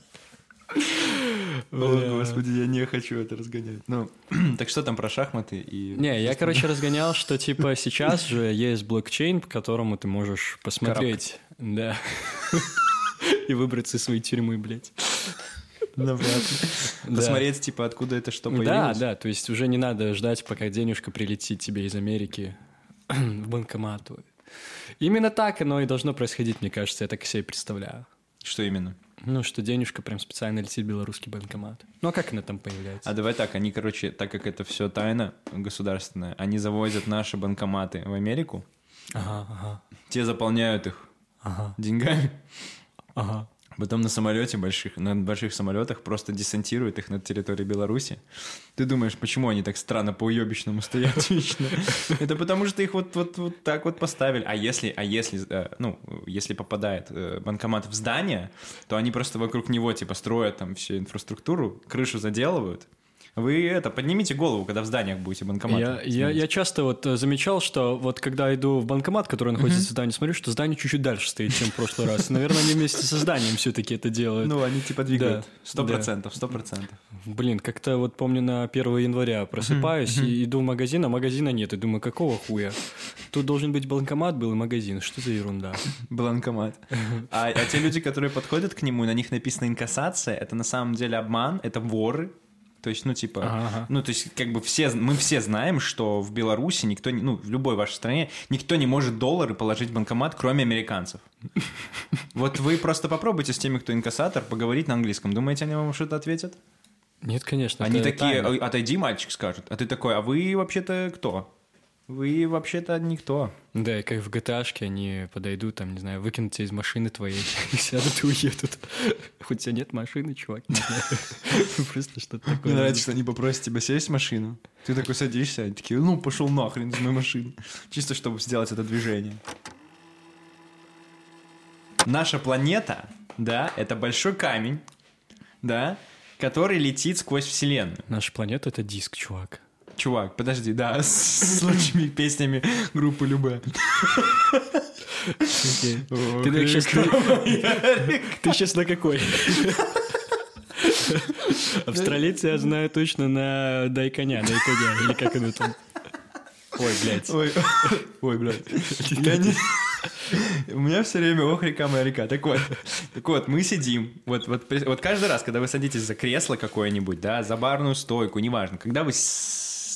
О, господи, я не хочу это разгонять. Ну, так что там про шахматы и... Не, я, короче, разгонял, что, типа, сейчас же есть блокчейн, по которому ты можешь посмотреть, да, и выбраться из своей тюрьмы, блядь. Навряд ли. Да. Посмотреть, типа, откуда это что Да, появилось. да, то есть уже не надо ждать, пока денежка прилетит тебе из Америки в банкомат. Именно так оно и должно происходить, мне кажется, я так себе представляю. Что именно? Ну, что денежка прям специально летит в белорусский банкомат. Ну, а как она там появляется? А давай так, они, короче, так как это все тайна государственная, они завозят наши банкоматы в Америку, Ага, ага, те заполняют их ага, деньгами, ага. Потом на самолете больших, на больших самолетах просто десантируют их на территории Беларуси. Ты думаешь, почему они так странно по уебищному стоят вечно? Это потому что их вот, вот, вот так вот поставили. А если, а если, э, ну, если попадает э, банкомат в здание, то они просто вокруг него типа строят там всю инфраструктуру, крышу заделывают. Вы это, поднимите голову, когда в зданиях будете банкоматы. Я, я, я часто вот э, замечал, что вот когда иду в банкомат, который находится в здании, смотрю, что здание чуть-чуть дальше стоит, чем в прошлый раз. Наверное, они вместе со зданием все-таки это делают. Ну, они типа двигают. Сто процентов, сто процентов. Блин, как-то вот помню на 1 января просыпаюсь и иду в магазин, а магазина нет. И думаю, какого хуя? Тут должен быть банкомат был и магазин. Что за ерунда? Банкомат. А, а те люди, которые подходят к нему, на них написано инкассация, это на самом деле обман, это воры. То есть, ну, типа, Ага, ну, то есть, как бы все, мы все знаем, что в Беларуси никто, не, ну, в любой вашей стране никто не может доллары положить в банкомат, кроме американцев. Вот вы просто попробуйте с теми, кто инкассатор, поговорить на английском. Думаете, они вам что-то ответят? Нет, конечно. Они такие, тайна. «Ой, отойди, мальчик, скажут. А ты такой, а вы вообще-то кто? Вы вообще-то никто. Да, и как в gta они подойдут, там, не знаю, выкинут тебя из машины твоей, и сядут и уедут. Хоть у тебя нет машины, чувак. Просто что-то такое. Мне нравится, что они попросят тебя сесть в машину. Ты такой садишься, они такие, ну, пошел нахрен из моей машины. Чисто, чтобы сделать это движение. Наша планета, да, это большой камень, да, который летит сквозь Вселенную. Наша планета — это диск, чувак. Чувак, подожди, да, с, лучшими песнями группы Любе. Ты сейчас на какой? Австралийцы я знаю точно на «Дай коня», «Дай коня», или как оно там. Ой, блядь. Ой, ой, блядь. Я не- У меня все время ох, река моя река. Так вот, так вот, мы сидим. Вот, вот, вот каждый раз, когда вы садитесь за кресло какое-нибудь, да, за барную стойку, неважно, когда вы...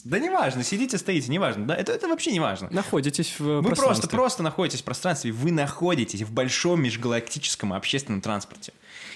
Да неважно, сидите, стоите, неважно, да, это, это вообще неважно. Находитесь в Вы просто, просто находитесь в пространстве, вы находитесь в большом межгалактическом общественном транспорте.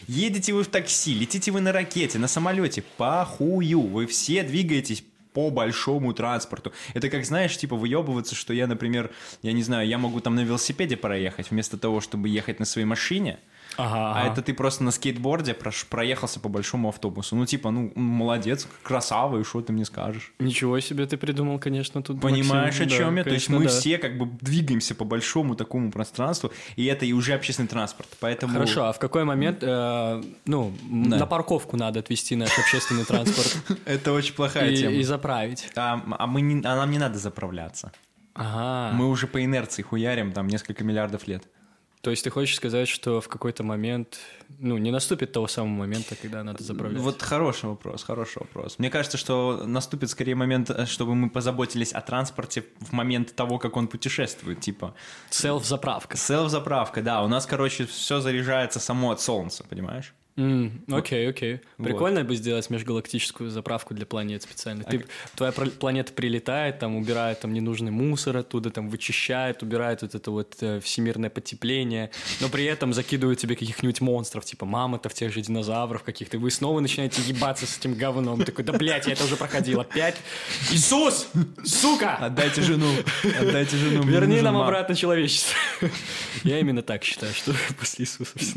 Едете вы в такси, летите вы на ракете, на самолете, похую, вы все двигаетесь по большому транспорту. Это как, знаешь, типа выебываться, что я, например, я не знаю, я могу там на велосипеде проехать, вместо того, чтобы ехать на своей машине, Ага, а ага. это ты просто на скейтборде проехался по большому автобусу. Ну, типа, ну, молодец, красава, и что ты мне скажешь? Ничего себе ты придумал, конечно, тут. Понимаешь, Максим, о да, чем я? То есть конечно, мы да. все как бы двигаемся по большому такому пространству, и это и уже общественный транспорт. Поэтому... Хорошо, а в какой момент, э, ну, Да. на парковку надо отвезти наш общественный транспорт Это очень плохая тема. и заправить? А, а а нам не надо заправляться. Ага. Мы уже по инерции хуярим там несколько миллиардов лет. То есть ты хочешь сказать, что в какой-то момент, ну, не наступит того самого момента, когда надо заправлять? Вот хороший вопрос, хороший вопрос. Мне кажется, что наступит скорее момент, э, чтобы мы позаботились о транспорте в момент того, как он путешествует. Типа, Селф-заправка. селф-заправка, да. У нас, короче, все заряжается само от солнца, понимаешь? М, Окей, окей. Вот. Прикольно бы сделать межгалактическую заправку для планет специально. Ты, твоя планета прилетает, там убирает там ненужный мусор оттуда, там вычищает, убирает вот это вот э, всемирное потепление, но при этом закидывают тебе каких-нибудь монстров, типа мамонтов, тех же динозавров каких-то. и Вы снова начинаете ебаться с этим говном. Такой, да блядь, я это уже проходил опять. Иисус! Сука! Отдайте жену, отдайте жену. Верни нам обратно человечество. Я именно так считаю, что после Иисуса все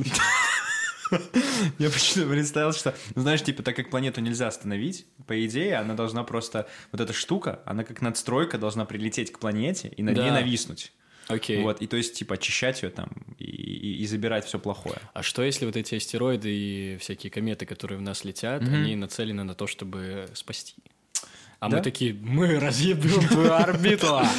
Я почему-то представил, что, ну, знаешь, типа, так как планету нельзя остановить, по идее, она должна просто, вот эта штука, она как надстройка должна прилететь к планете и над ней нависнуть. Окей. Вот, и то есть, типа, очищать ее там и, и- и забирать все плохое. А что если вот эти астероиды и всякие кометы, которые в нас летят, они нацелены на то, чтобы спасти? А Да? мы такие, мы разъебем твою орбиту!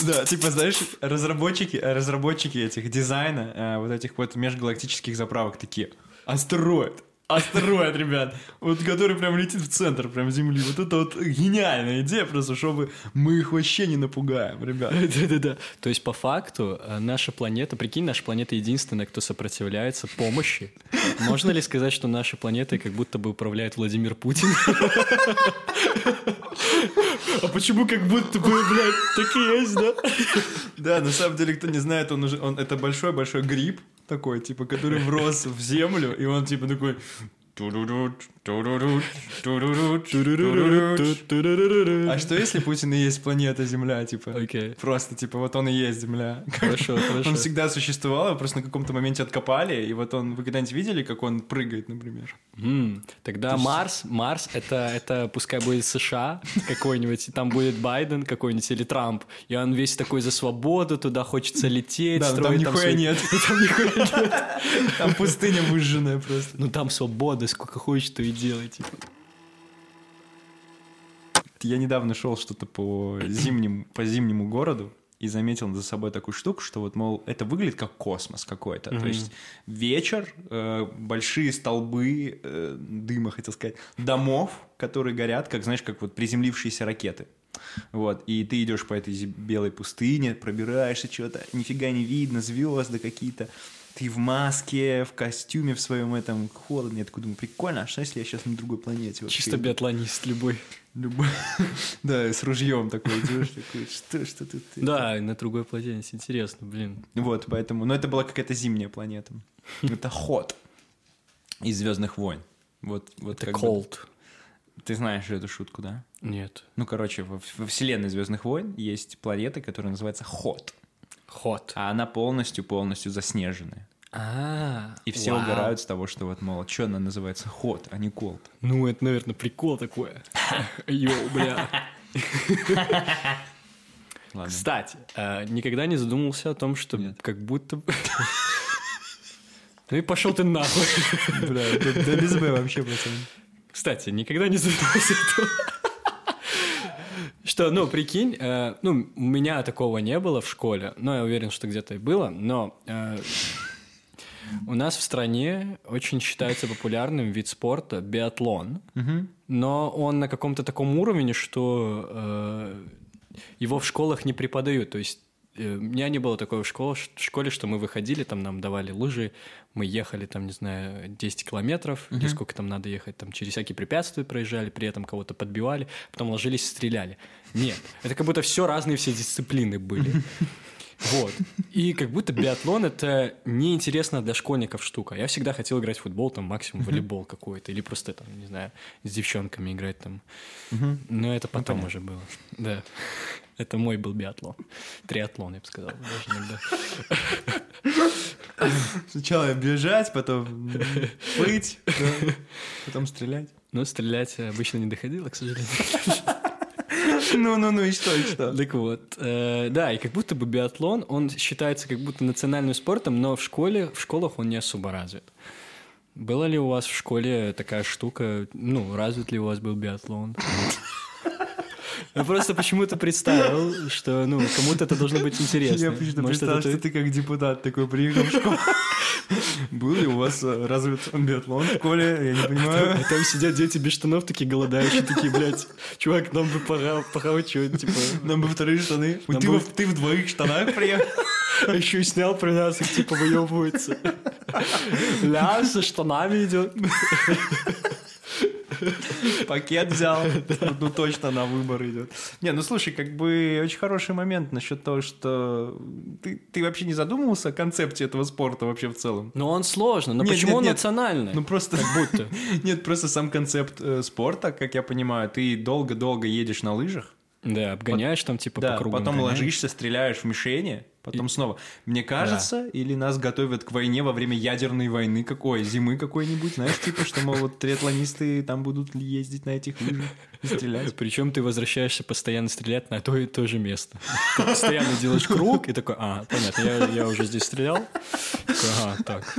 Да, типа, знаешь, разработчики, разработчики этих дизайна, э, вот этих вот межгалактических заправок такие, астероид, Астероид, ребят. Вот который прям летит в центр прям Земли. Вот это вот гениальная идея просто, чтобы мы их вообще не напугаем, ребят. Да-да-да. То есть, по факту, э, наша планета, прикинь, наша планета единственная, кто сопротивляется помощи. Можно ли сказать, что нашей планетой как будто бы управляет Владимир Путин? А почему как будто бы, блядь, так и есть, да? Да, на самом деле, кто не знает, он уже, он, это большой-большой гриб такой, типа, который врос в землю, и он типа такой... А что если Путин и есть планета Земля, типа? Окей. Просто, типа, вот он и есть Земля. Хорошо, хорошо. Он всегда существовал, его просто на каком-то моменте откопали, и вот он... Вы когда-нибудь видели, как он прыгает, например? Тогда Марс, Марс это, это пускай будет США какой-нибудь, там будет Байден какой-нибудь или Трамп, и он весь такой за свободу, туда хочется лететь, Да, но там строить нихуя нет. Там нихуя нет. Там пустыня выжженная просто. Ну там свобода, сколько хочешь, то и делай, типа. Я недавно шел что-то по зимнему, по зимнему городу и заметил за собой такую штуку, что вот, мол, это выглядит как космос какой-то. То есть вечер, э, большие столбы э, дыма, хотел сказать, домов, которые горят, как, знаешь, как вот приземлившиеся ракеты. Вот, и ты идешь по этой белой пустыне, пробираешься, что-то, нифига не видно, звезды какие-то. Ты в маске, в костюме в своем этом, холодно. Я такой думаю, прикольно, а что если я сейчас на другой планете? вообще Чисто биатлонист любой. Любой. Да, с ружьем такой идешь, такой, что, что тут? ты?» Да, на другой планете, интересно, блин. Вот, поэтому, но это была какая-то зимняя планета. Это ход из Звездных войн. Вот, вот Это бы- cold. Ты знаешь эту шутку, да? Нет. Ну, короче, во, во вселенной Звездных войн есть планета, которая называется Ход. Ход. А она полностью-полностью заснеженная. А, И все вау. угорают с того, что вот, мол, что она называется Ход, а не Колд. Ну, это, наверное, прикол такой. Йоу, бля. Ладно. Кстати, никогда не задумывался о том, что как будто... Ну и пошел ты нахуй. Бля, да без Б вообще, пацан. Кстати, никогда не задумывался о том, что, ну, прикинь, э, ну, у меня такого не было в школе, но я уверен, что где-то и было, но э, у нас в стране очень считается популярным вид спорта биатлон, но он на каком-то таком уровне, что э, его в школах не преподают, то есть э, у меня не было такого в школе, в школе, что мы выходили, там нам давали лыжи, мы ехали там, не знаю, 10 километров, или сколько там надо ехать, там через всякие препятствия проезжали, при этом кого-то подбивали, потом ложились и стреляли. Нет, это как будто все разные все дисциплины были. Вот. И как будто биатлон это неинтересно для школьников штука. Я всегда хотел играть в футбол, там максимум волейбол какой-то, или просто там, не знаю, с девчонками играть там. Но это потом уже было. Да. Это мой был биатлон. Триатлон, я бы сказал. Даже иногда. Сначала бежать, потом плыть, потом стрелять. Но стрелять обычно не доходило, к сожалению. Ну-ну-ну, и что, и что? Так вот, э, да, и как будто бы биатлон, он считается как будто национальным спортом, но в школе, в школах он не особо развит. Была ли у вас в школе такая штука, ну, развит ли у вас был биатлон? Я просто почему-то представил, что, ну, кому-то это должно быть интересно. Я почему-то представил, что ты как депутат такой приехал в школу. Был ли у вас э, развит биатлон в школе? Я не понимаю. А там сидят дети без штанов, такие голодающие, такие, блядь, чувак, нам бы пора, пора типа... Нам бы вторые штаны. Ты бы- в- ты в двоих штанах приехал. А еще и снял при нас, их типа выебывается. Ля, со штанами идет. Пакет взял. Ну, точно на выбор идет. Не, ну слушай, как бы очень хороший момент насчет того, что ты, ты вообще не задумывался о концепте этого спорта вообще в целом? Но он сложно. Но Нет, почему нет, он нет. национальный? Ну просто... Как будто. Нет, просто сам концепт э, спорта, как я понимаю, ты долго-долго едешь на лыжах, Да, обгоняешь там типа да, по кругу. потом ложишься, стреляешь в мишени, потом снова. Мне кажется, или нас готовят к войне во время ядерной войны какой, зимы какой-нибудь, знаешь, типа, что, мол, вот триатлонисты там будут ездить на этих лыжах и стрелять. Причем ты возвращаешься постоянно стрелять на то и то же место. Ты постоянно делаешь круг и такой, а, понятно, я, я уже здесь стрелял. Ага, так.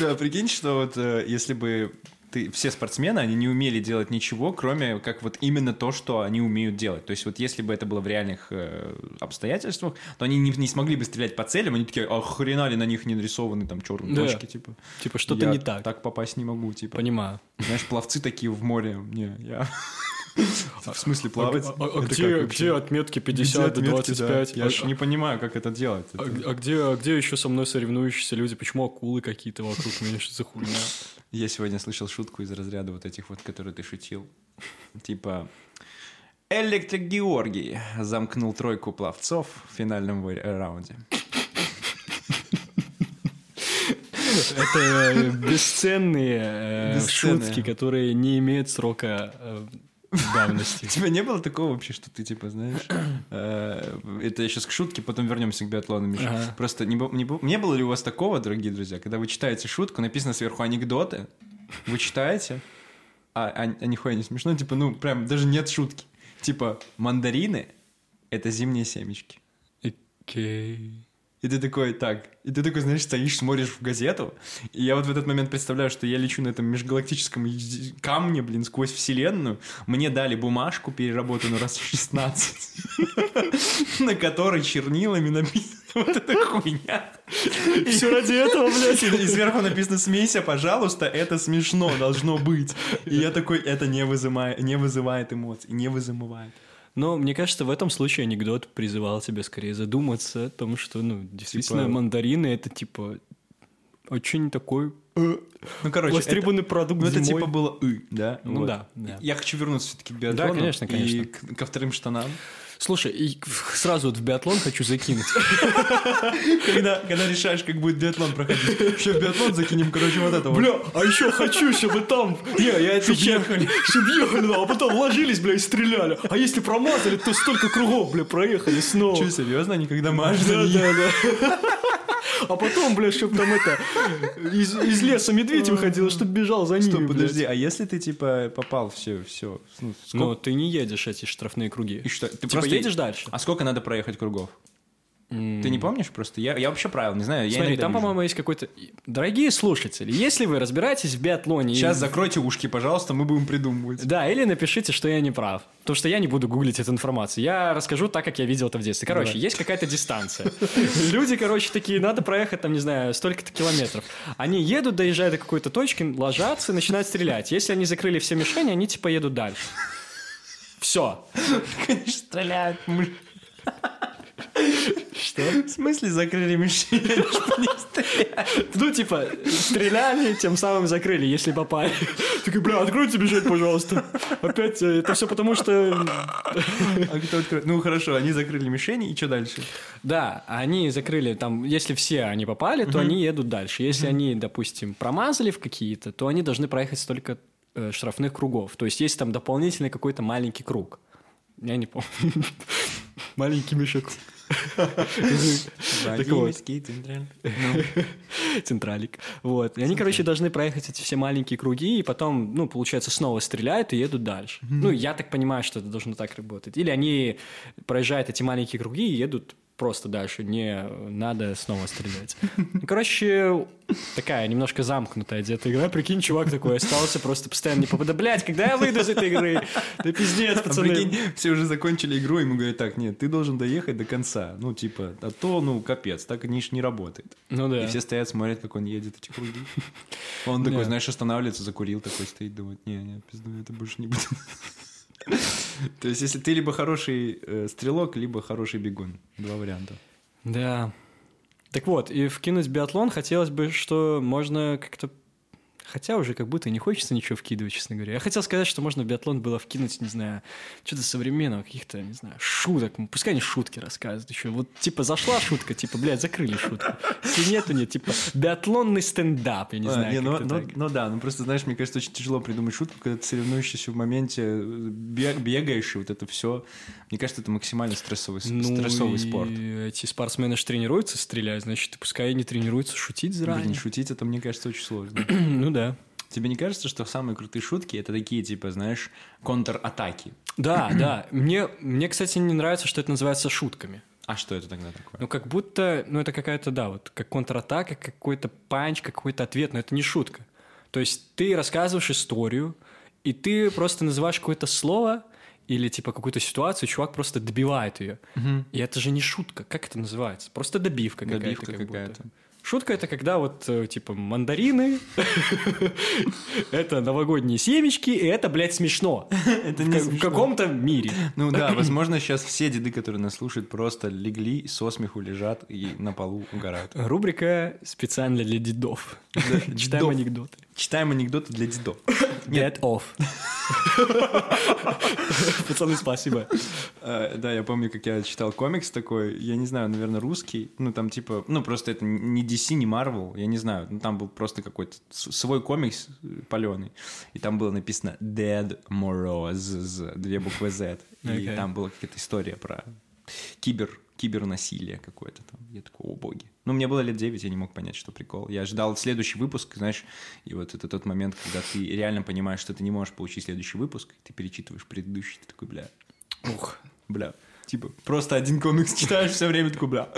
Да, прикинь, что вот э, если бы ты, все спортсмены, они не умели делать ничего, кроме как вот именно то, что они умеют делать. То есть вот если бы это было в реальных э, обстоятельствах, то они не, не смогли бы стрелять по целям, они такие, а хрена ли на них не нарисованы там черные Да. точки, типа. Типа, что-то не так. Так попасть не могу, типа. Понимаю. Знаешь, пловцы такие в море, не, я... В смысле плавать? А, а- а где, где отметки 50 Где отметки, да? 25? Я А- ж не понимаю, как это делать. А, Это- а где, а где еще со мной соревнующиеся люди? Почему акулы какие-то вокруг меня? Что за хуйня? Я сегодня слышал шутку из разряда вот этих вот, которые ты шутил. Типа, Электрик Георгий замкнул тройку пловцов в финальном э, раунде. Это э, бесценные, э, Бесценные. шутки, которые не имеют срока давности. У тебя не было такого вообще, что ты типа, знаешь, э, это я сейчас к шутке, потом вернемся к биатлону, Миша. Просто не было ли у вас такого, дорогие друзья, когда вы читаете шутку, написано сверху анекдоты, вы читаете, а, а, а нихуя не смешно, типа, ну, прям даже нет шутки. Типа, мандарины — это зимние семечки. Окей. И ты такой, так, и ты такой, знаешь, стоишь, смотришь в газету, и я вот в этот момент представляю, что я лечу на этом межгалактическом камне, блин, сквозь вселенную, мне дали бумажку переработанную раз в 16, на которой чернилами написано вот эта хуйня. Все ради этого, блядь. И сверху написано «Смейся, пожалуйста, это смешно, должно быть». И я такой, это не вызывает, не вызывает эмоций, не вызывает. Но мне кажется, в этом случае анекдот призывал тебя скорее задуматься о том, что, ну, действительно, Типа- мандарины это типа очень такой э, Ну, короче, это- востребованный продукт Ну, это зимой. типа было «ы», да? Ну Вот. да, да. Я хочу вернуться все-таки к биатлону. конечно, конечно. И к- ко вторым штанам. Слушай, и сразу вот в биатлон хочу закинуть. Когда, когда решаешь, как будет биатлон проходить. Еще в биатлон закинем, короче, вот это вот. Бля, а еще хочу, чтобы там... Не, я отвечаю. Чтобы ехали, да, а потом ложились, бля, и стреляли. А если промазали, то столько кругов, бля, проехали снова. Че, серьезно? Они когда мажут? Да, да, да. А потом, бля, чтобы там это... Из, из леса медведь выходил, чтобы бежал за ними, Стоп, блядь. подожди, а если ты, типа, попал, все, все, ну, Но сколько... ты не едешь эти штрафные круги. И что? Ты Типа просто едешь дальше. А сколько надо проехать кругов? Ты не помнишь просто? Я, я вообще правил, не знаю. я Смотри, иногда там, по-моему, есть какой-то... Дорогие слушатели, если вы разбираетесь в биатлоне... Сейчас и- закройте ушки, пожалуйста, мы будем придумывать. Да, или напишите, что я не прав. Потому что я не буду гуглить эту информацию. Я расскажу так, как я видел это в детстве. Короче, Давай. есть какая-то дистанция. Люди, короче, такие, надо проехать, там, не знаю, столько-то километров. Они едут, доезжают до какой-то точки, ложатся и начинают стрелять. Если они закрыли все мишени, они типа едут дальше. Все. Конечно, стреляют. Что? В смысле закрыли мишень? Чтобы не стрелять? Ну, типа, стреляли, тем самым закрыли, если попали. Такой, бля, откройте бежать, пожалуйста. Опять, э, это все потому, что... А кто откроет? Ну хорошо, они закрыли мишени, и что дальше? Да, они закрыли там, если все они попали, то они едут дальше. Если они, допустим, промазали в какие-то, то они должны проехать столько э, штрафных кругов. То есть есть там дополнительный какой-то маленький круг. Я не помню. Маленький мешок. Так вот. Централик. Вот. И они, короче, должны проехать эти все маленькие круги, и потом, ну, получается, снова стреляют и едут дальше. Ну, я так понимаю, что это должно так работать. Или они проезжают эти маленькие круги и едут просто дальше, не надо снова стрелять. Ну, Короче, такая немножко замкнутая где-то игра. Прикинь, чувак такой остался, просто постоянно не попадает. Блять, когда я выйду из этой игры? Да пиздец, А пацаны. прикинь, все уже закончили игру, ему говорят, так, нет, ты должен доехать до конца. Ну, типа, а то, ну, капец, так они ж не работает. Ну да. И все стоят, смотрят, как он едет эти круги. Он такой, знаешь, останавливается, закурил, такой стоит, думает, не, не, пизду, это больше не будет. То есть, если ты либо хороший э, стрелок, либо хороший бегун. Два варианта. Да. Так вот, и вкинуть биатлон хотелось бы, что можно как-то... Хотя уже как будто не хочется ничего вкидывать, честно говоря. Я хотел сказать, что можно в биатлон было вкинуть, не знаю, что-то современного, каких-то, не знаю, шуток. Пускай они шутки рассказывают еще. Вот, типа, зашла шутка, типа, блядь, закрыли шутку. Если нету, нет, типа, биатлонный стендап, я не А, знаю, не, ну, ну, ну да, ну просто, знаешь, мне кажется, очень тяжело придумать шутку, когда ты соревнующийся в моменте э, бег- бегаешь, и вот это все. Мне кажется, это максимально стрессовый, Ну стрессовый спорт. эти спортсмены же тренируются стрелять, значит, пускай и не тренируются шутить Блин, заранее. шутить это, мне кажется, очень сложно. Ну да. Тебе не кажется, что самые крутые шутки это такие, типа, знаешь, контратаки? Да, да. Мне, мне, кстати, не нравится, что это называется шутками. А что это тогда такое? Ну, как будто, ну, это какая-то, да, вот, как контратака, какой-то панч, какой-то ответ, но это не шутка. То есть ты рассказываешь историю, и ты просто называешь какое-то слово или типа какую-то ситуацию, чувак просто добивает ее. И это же не шутка. Как это называется? Просто добивка какая-то. Добивка как будто. Шутка это когда вот, э, типа, мандарины, это новогодние семечки, и это, блядь, смешно. Это В не В каком-то мире. Ну да, возможно, сейчас все деды, которые нас слушают, просто легли, со смеху лежат и на полу угорают. Рубрика специально для дедов. Читаем анекдоты. Читаем анекдоты для дедов. Dead off. Пацаны, спасибо. Э, Да, я помню, как я читал комикс такой, я не знаю, наверное, русский, ну там типа, ну просто это не DC, не Marvel, я не знаю, ну там был просто какой-то свой комикс паленый, и там было написано Dead Moroz, две буквы Z, и там была какая-то история про кибер, кибернасилие какое-то там. Я такой, о боги. Ну, мне было лет 9, я не мог понять, что прикол. Я ждал следующий выпуск, знаешь, и вот это тот момент, когда ты реально понимаешь, что ты не можешь получить следующий выпуск, ты перечитываешь предыдущий, ты такой, бля, Ух. Бля. Типа, просто один комикс читаешь все время, такой, бля,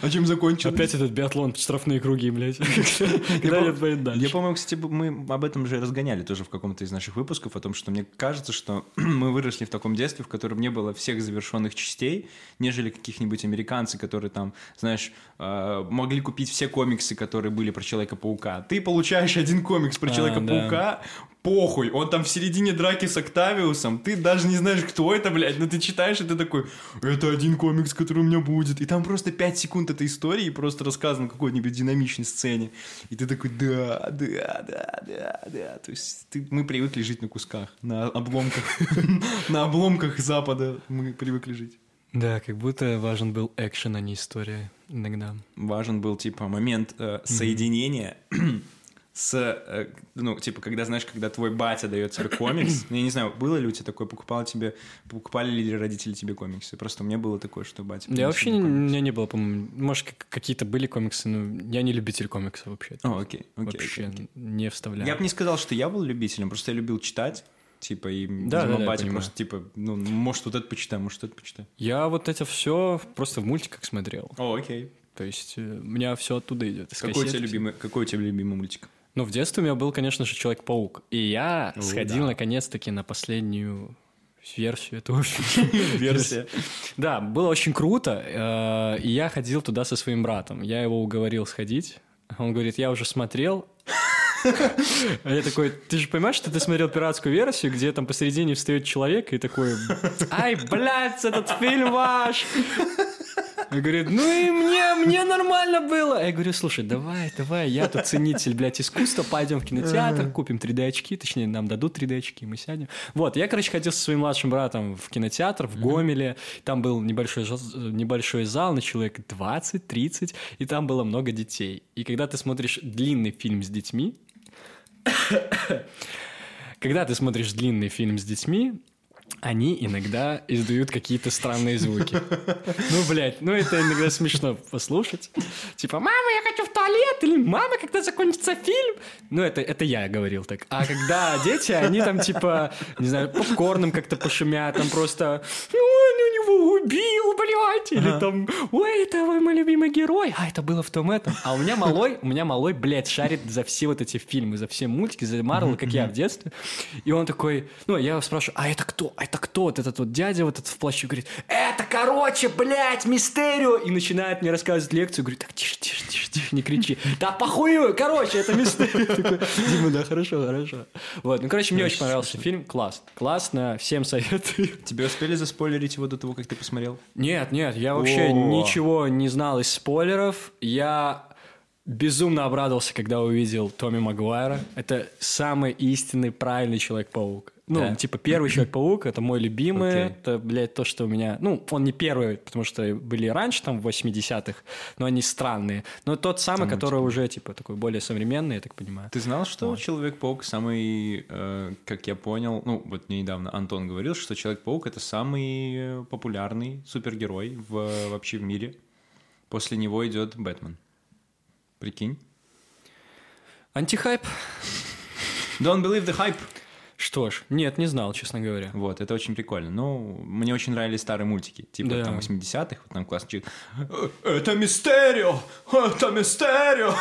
а чем закончил? Опять этот биатлон, штрафные круги, блядь. Я, Когда поедет я, по-моему, кстати, мы об этом же разгоняли тоже в каком-то из наших выпусков, о том, что мне кажется, что мы выросли в таком детстве, в котором не было всех завершенных частей, нежели каких-нибудь американцы, которые там, знаешь, э, могли купить все комиксы, которые были про Человека-паука. Ты получаешь один комикс про А, Человека-паука, похуй, он там в середине драки с Октавиусом, ты даже не знаешь, кто это, блядь, но ты читаешь, и ты такой, это один комикс, который у меня будет. И там просто 5 секунд этой истории, просто рассказано в какой-нибудь динамичной сцене. И ты такой, да, да, да, да, да. То есть ты- мы привыкли жить на кусках, на обломках. На обломках Запада мы привыкли жить. Да, как будто важен был экшен, а не история иногда. Важен был, типа, момент э, соединения с, э, ну, типа, когда, знаешь, когда твой батя дает тебе комикс, я не знаю, было ли у тебя такое, покупал тебе, покупали ли родители тебе комиксы? Просто у меня было такое, что батя... Я приносил вообще, у меня не было, по-моему, может, как- какие-то были комиксы, но я не любитель комиксов вообще. О, окей, окей, Вообще окей, не вставляю. Я бы не сказал, что я был любителем, просто я любил читать, типа, и, Да, видимо, да, да, батя просто, типа, ну, может, вот это почитай, может, это почитай. Я вот это все просто в мультиках смотрел. О, окей. То есть э, у меня все оттуда идет. Какой у тебя любимый, какой у тебя любимый мультик? Ну, в детстве у меня был, конечно же, Человек-паук. И я О, сходил, да. наконец-таки, на последнюю версию этого фильма. Версия. Да, было очень круто. э, И я ходил туда со своим братом. Я его уговорил сходить. Он говорит, я уже смотрел. А я такой, ты же понимаешь, что ты смотрел пиратскую версию, где там посередине встает человек и такой, ай, блядь, этот фильм ваш. И говорит, ну и мне, мне нормально было. Я говорю, слушай, давай, давай, я тут ценитель, блядь, искусства, пойдем в кинотеатр, купим 3D-очки, точнее, нам дадут 3D-очки, мы сядем. Вот, я, короче, ходил со своим младшим братом в кинотеатр в Гомеле, там был небольшой, небольшой зал на человек 20-30, и там было много детей. И когда ты смотришь длинный фильм с детьми, когда ты смотришь длинный фильм с детьми, они иногда издают какие-то странные звуки. Ну, блядь, ну это иногда смешно послушать. Типа, мама, я хочу в туалет, или мама, когда закончится фильм. Ну, это, это я говорил так. А когда дети, они там типа, не знаю, попкорном как-то пошумят, там просто, ну него убил, блядь, или там, ой, это вы мой любимый герой, а это было в том этом. А у меня малой, у меня малой, блядь, шарит за все вот эти фильмы, за все мультики, за Марвел, как я в детстве. И он такой, ну, я его спрашиваю, а это кто? А это кто? Вот этот вот дядя вот этот в плаще говорит, это, короче, блядь, мистерио. И начинает мне рассказывать лекцию, говорит, так, тише, тише, тише, тише, не кричи. Да похую, короче, это мистерио. Дима, да, хорошо, хорошо. Вот, ну, короче, мне очень понравился фильм, класс. Классно, всем советую. Тебе успели заспойлерить его до того, как ты посмотрел? Нет, нет, я вообще ничего не знал из спойлеров. Я безумно обрадовался, когда увидел Томми Магуайра. Это самый истинный, правильный Человек-паук. Ну, Да. типа, первый Человек-паук, это мой любимый. Окей. Это, блядь, то, что у меня... Ну, он не первый, потому что были раньше, там, в 80-х, но они странные. Но тот самый, который уже, типа, такой более современный, я так понимаю. Ты знал, что Человек-паук самый, э, как я понял, ну, вот мне недавно Антон говорил, что Человек-паук — это самый э, популярный супергерой в, вообще в мире. После него идет Бэтмен. Прикинь? Антихайп. Don't believe the hype. Что ж, нет, не знал, честно говоря. Вот, это очень прикольно. Ну, мне очень нравились старые мультики, типа Да. там 80-х, вот там классный чик. Это Мистерио! Это Мистерио!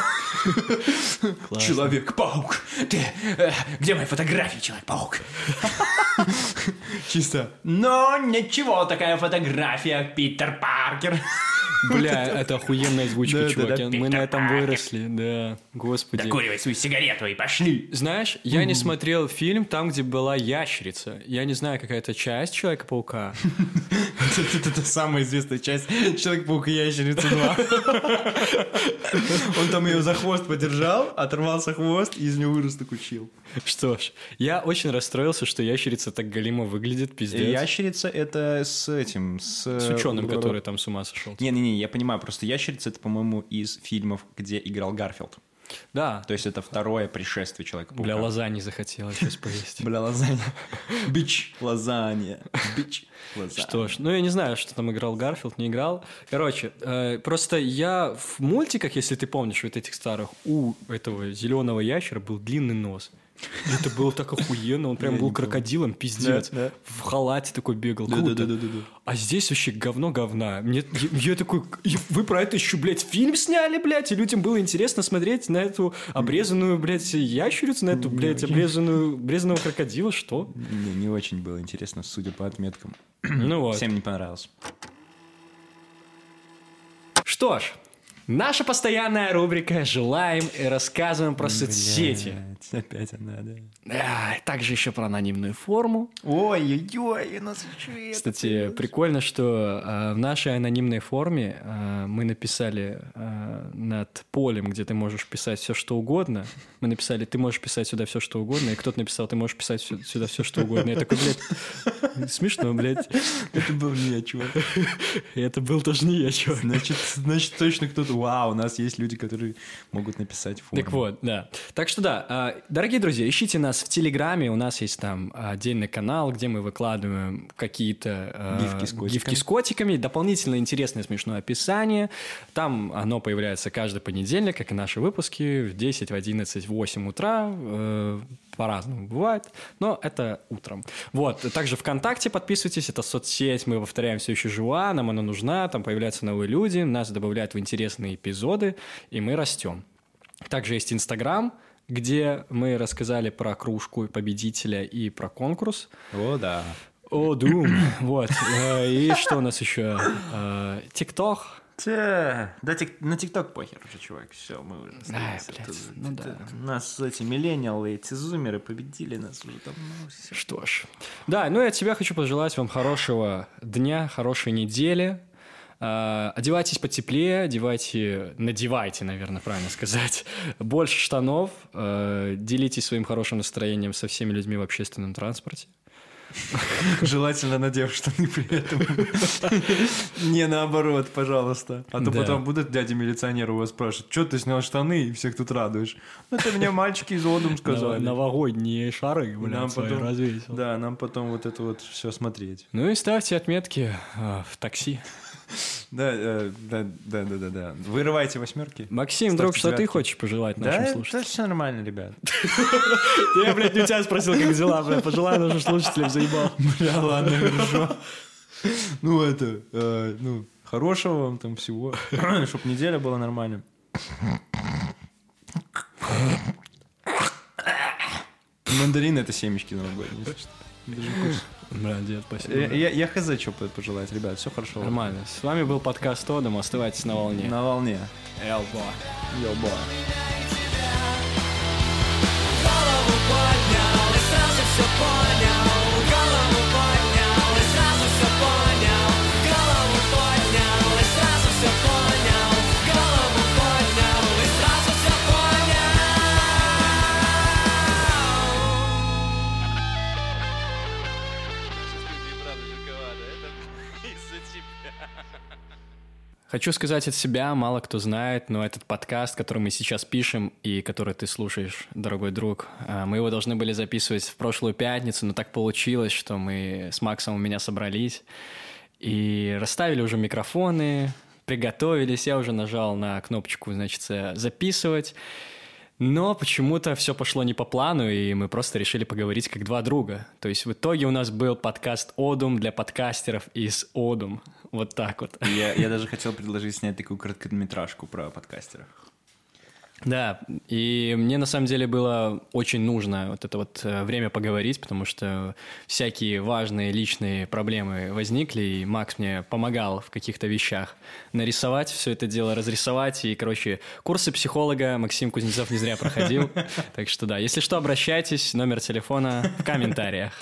Человек-паук! Ты, э, где мои фотографии, Человек-паук? Чисто. Но ничего, такая фотография, Питер Паркер. Бля, это охуенная озвучка, Да, да, чувак. да, Я- Мы на этом выросли, да. Господи. Докуривай свою сигарету и пошли. Знаешь, я не смотрел фильм там, где была ящерица. Я не знаю, какая это часть Человека-паука. Это, самая известная часть Человек-паук и ящерица 2. Он там ее за хвост подержал, оторвался хвост, и из него вырос такой чил. Что ж, я очень расстроился, что ящерица так галимо выглядит, пиздец. Ящерица это с этим, с... С ученым, который там с ума сошел. Не-не-не, я понимаю, просто ящерица это, по-моему, из фильмов, где играл Гарфилд. Да. То есть это второе пришествие Человека-паука. Бля, лазаньи захотелось сейчас поесть. Бля, лазанья. Бич, лазанья. Бич, лазанья. Что ж, ну я не знаю, что там играл Гарфилд, не играл. Короче, э, просто я в мультиках, если ты помнишь вот этих старых, у этого зеленого ящера был длинный нос. Это было так охуенно, он прям был крокодилом, пиздец. В халате такой бегал, круто. А здесь вообще говно говна. Мне, я, такой, «И вы про это еще, блядь, фильм сняли, блядь, и людям было интересно смотреть на эту обрезанную, блядь, ящерицу, на эту, блядь, обрезанную, обрезанного крокодила, что? Не, не очень было интересно, судя по отметкам. Ну вот. Всем не понравилось. Что ж, наша постоянная рубрика «Желаем и рассказываем про соцсети». Опять она, да. А, также еще про анонимную форму. Ой-ой-ой, у нас еще Кстати, прикольно, что э, в нашей анонимной форме э, мы написали э, над полем, где ты можешь писать все, что угодно. Мы написали, ты можешь писать сюда все, что угодно, и кто-то написал, ты можешь писать сю- сюда все, что угодно. Я такой, блядь, смешно, блядь. Это был не я, чувак. И это был тоже не я, чувак. Значит, значит, точно кто-то... Вау, у нас есть люди, которые могут написать форму. Так вот, да. Так что да, дорогие друзья, ищите нас в Телеграме, у нас есть там отдельный канал, где мы выкладываем какие-то а, Гифки с котиками. гифки с котиками, дополнительно интересное смешное описание. Там оно появляется каждый понедельник, как и наши выпуски, в 10, в 11, в 8 утра. э, По-разному бывает, но это утром. Вот, также ВКонтакте подписывайтесь, это соцсеть, мы повторяем все еще жива, нам она нужна, там появляются новые люди, нас добавляют в интересные эпизоды, и мы растем. Также есть Инстаграм, где мы рассказали про кружку победителя и про конкурс. О, да. О, Дум. Вот. Э, И что у нас еще? Э, ТикТок. Те, да, тик- на ТикТок похер уже, чувак, все, мы уже Ай, блядь, ну да. Нас эти миллениалы, эти зумеры победили нас уже давно. всё. Что ж. Да, ну и от себя хочу пожелать вам хорошего дня, хорошей недели. Э, Одевайтесь потеплее, одевайте, надевайте, наверное, правильно сказать, больше штанов, э, делитесь своим хорошим настроением со всеми людьми в общественном транспорте. Желательно надев штаны при этом. Не наоборот, пожалуйста. А то Да. потом будут дяди-милиционеры у вас спрашивать, что ты снял штаны и всех тут радуешь. Ну, это мне мальчики из Одум сказали. Новогодние шары, блядь, потом- развесил. Да, нам потом вот это вот все смотреть. Ну и ставьте отметки э, в такси. Да, э, да, да, да, да, да. Вырывайте восьмерки. Максим, друг, что ты хочешь пожелать нашим Да, слушателям? это все нормально, ребят. Я, блядь, не у тебя спросил, как дела, блядь. Пожелай нашим слушателям, заебал. Бля, ладно, хорошо. Ну, это, э, ну, хорошего вам там всего. Чтоб неделя была нормальная. Мандарин это семечки новогодние. если что. Бля, дед, спасибо. Я, я, я хз, что пожелать, ребят, все хорошо. Нормально. С вами был подкаст Тодом. Оставайтесь на волне. На волне. Элбо. Йо, Хочу сказать от себя, мало кто знает, но этот подкаст, который мы сейчас пишем и который ты слушаешь, дорогой друг, э, мы его должны были записывать в прошлую пятницу, но так получилось, что мы с Максом у меня собрались и расставили уже микрофоны, приготовились, я уже нажал на кнопочку, значит, записывать. Но почему-то все пошло не по плану, и мы просто решили поговорить как два друга. То есть в итоге у нас был подкаст «Одум» для подкастеров из «Одум». Вот так вот. Я, я даже хотел предложить снять такую короткометражку про подкастеров. Да, и мне на самом деле было очень нужно вот это вот э, время поговорить, потому что всякие важные личные проблемы возникли, и Макс мне помогал в каких-то вещах нарисовать все это дело, разрисовать, и, короче, курсы психолога Максим Кузнецов не зря проходил, так что да, если что, обращайтесь, номер телефона в комментариях.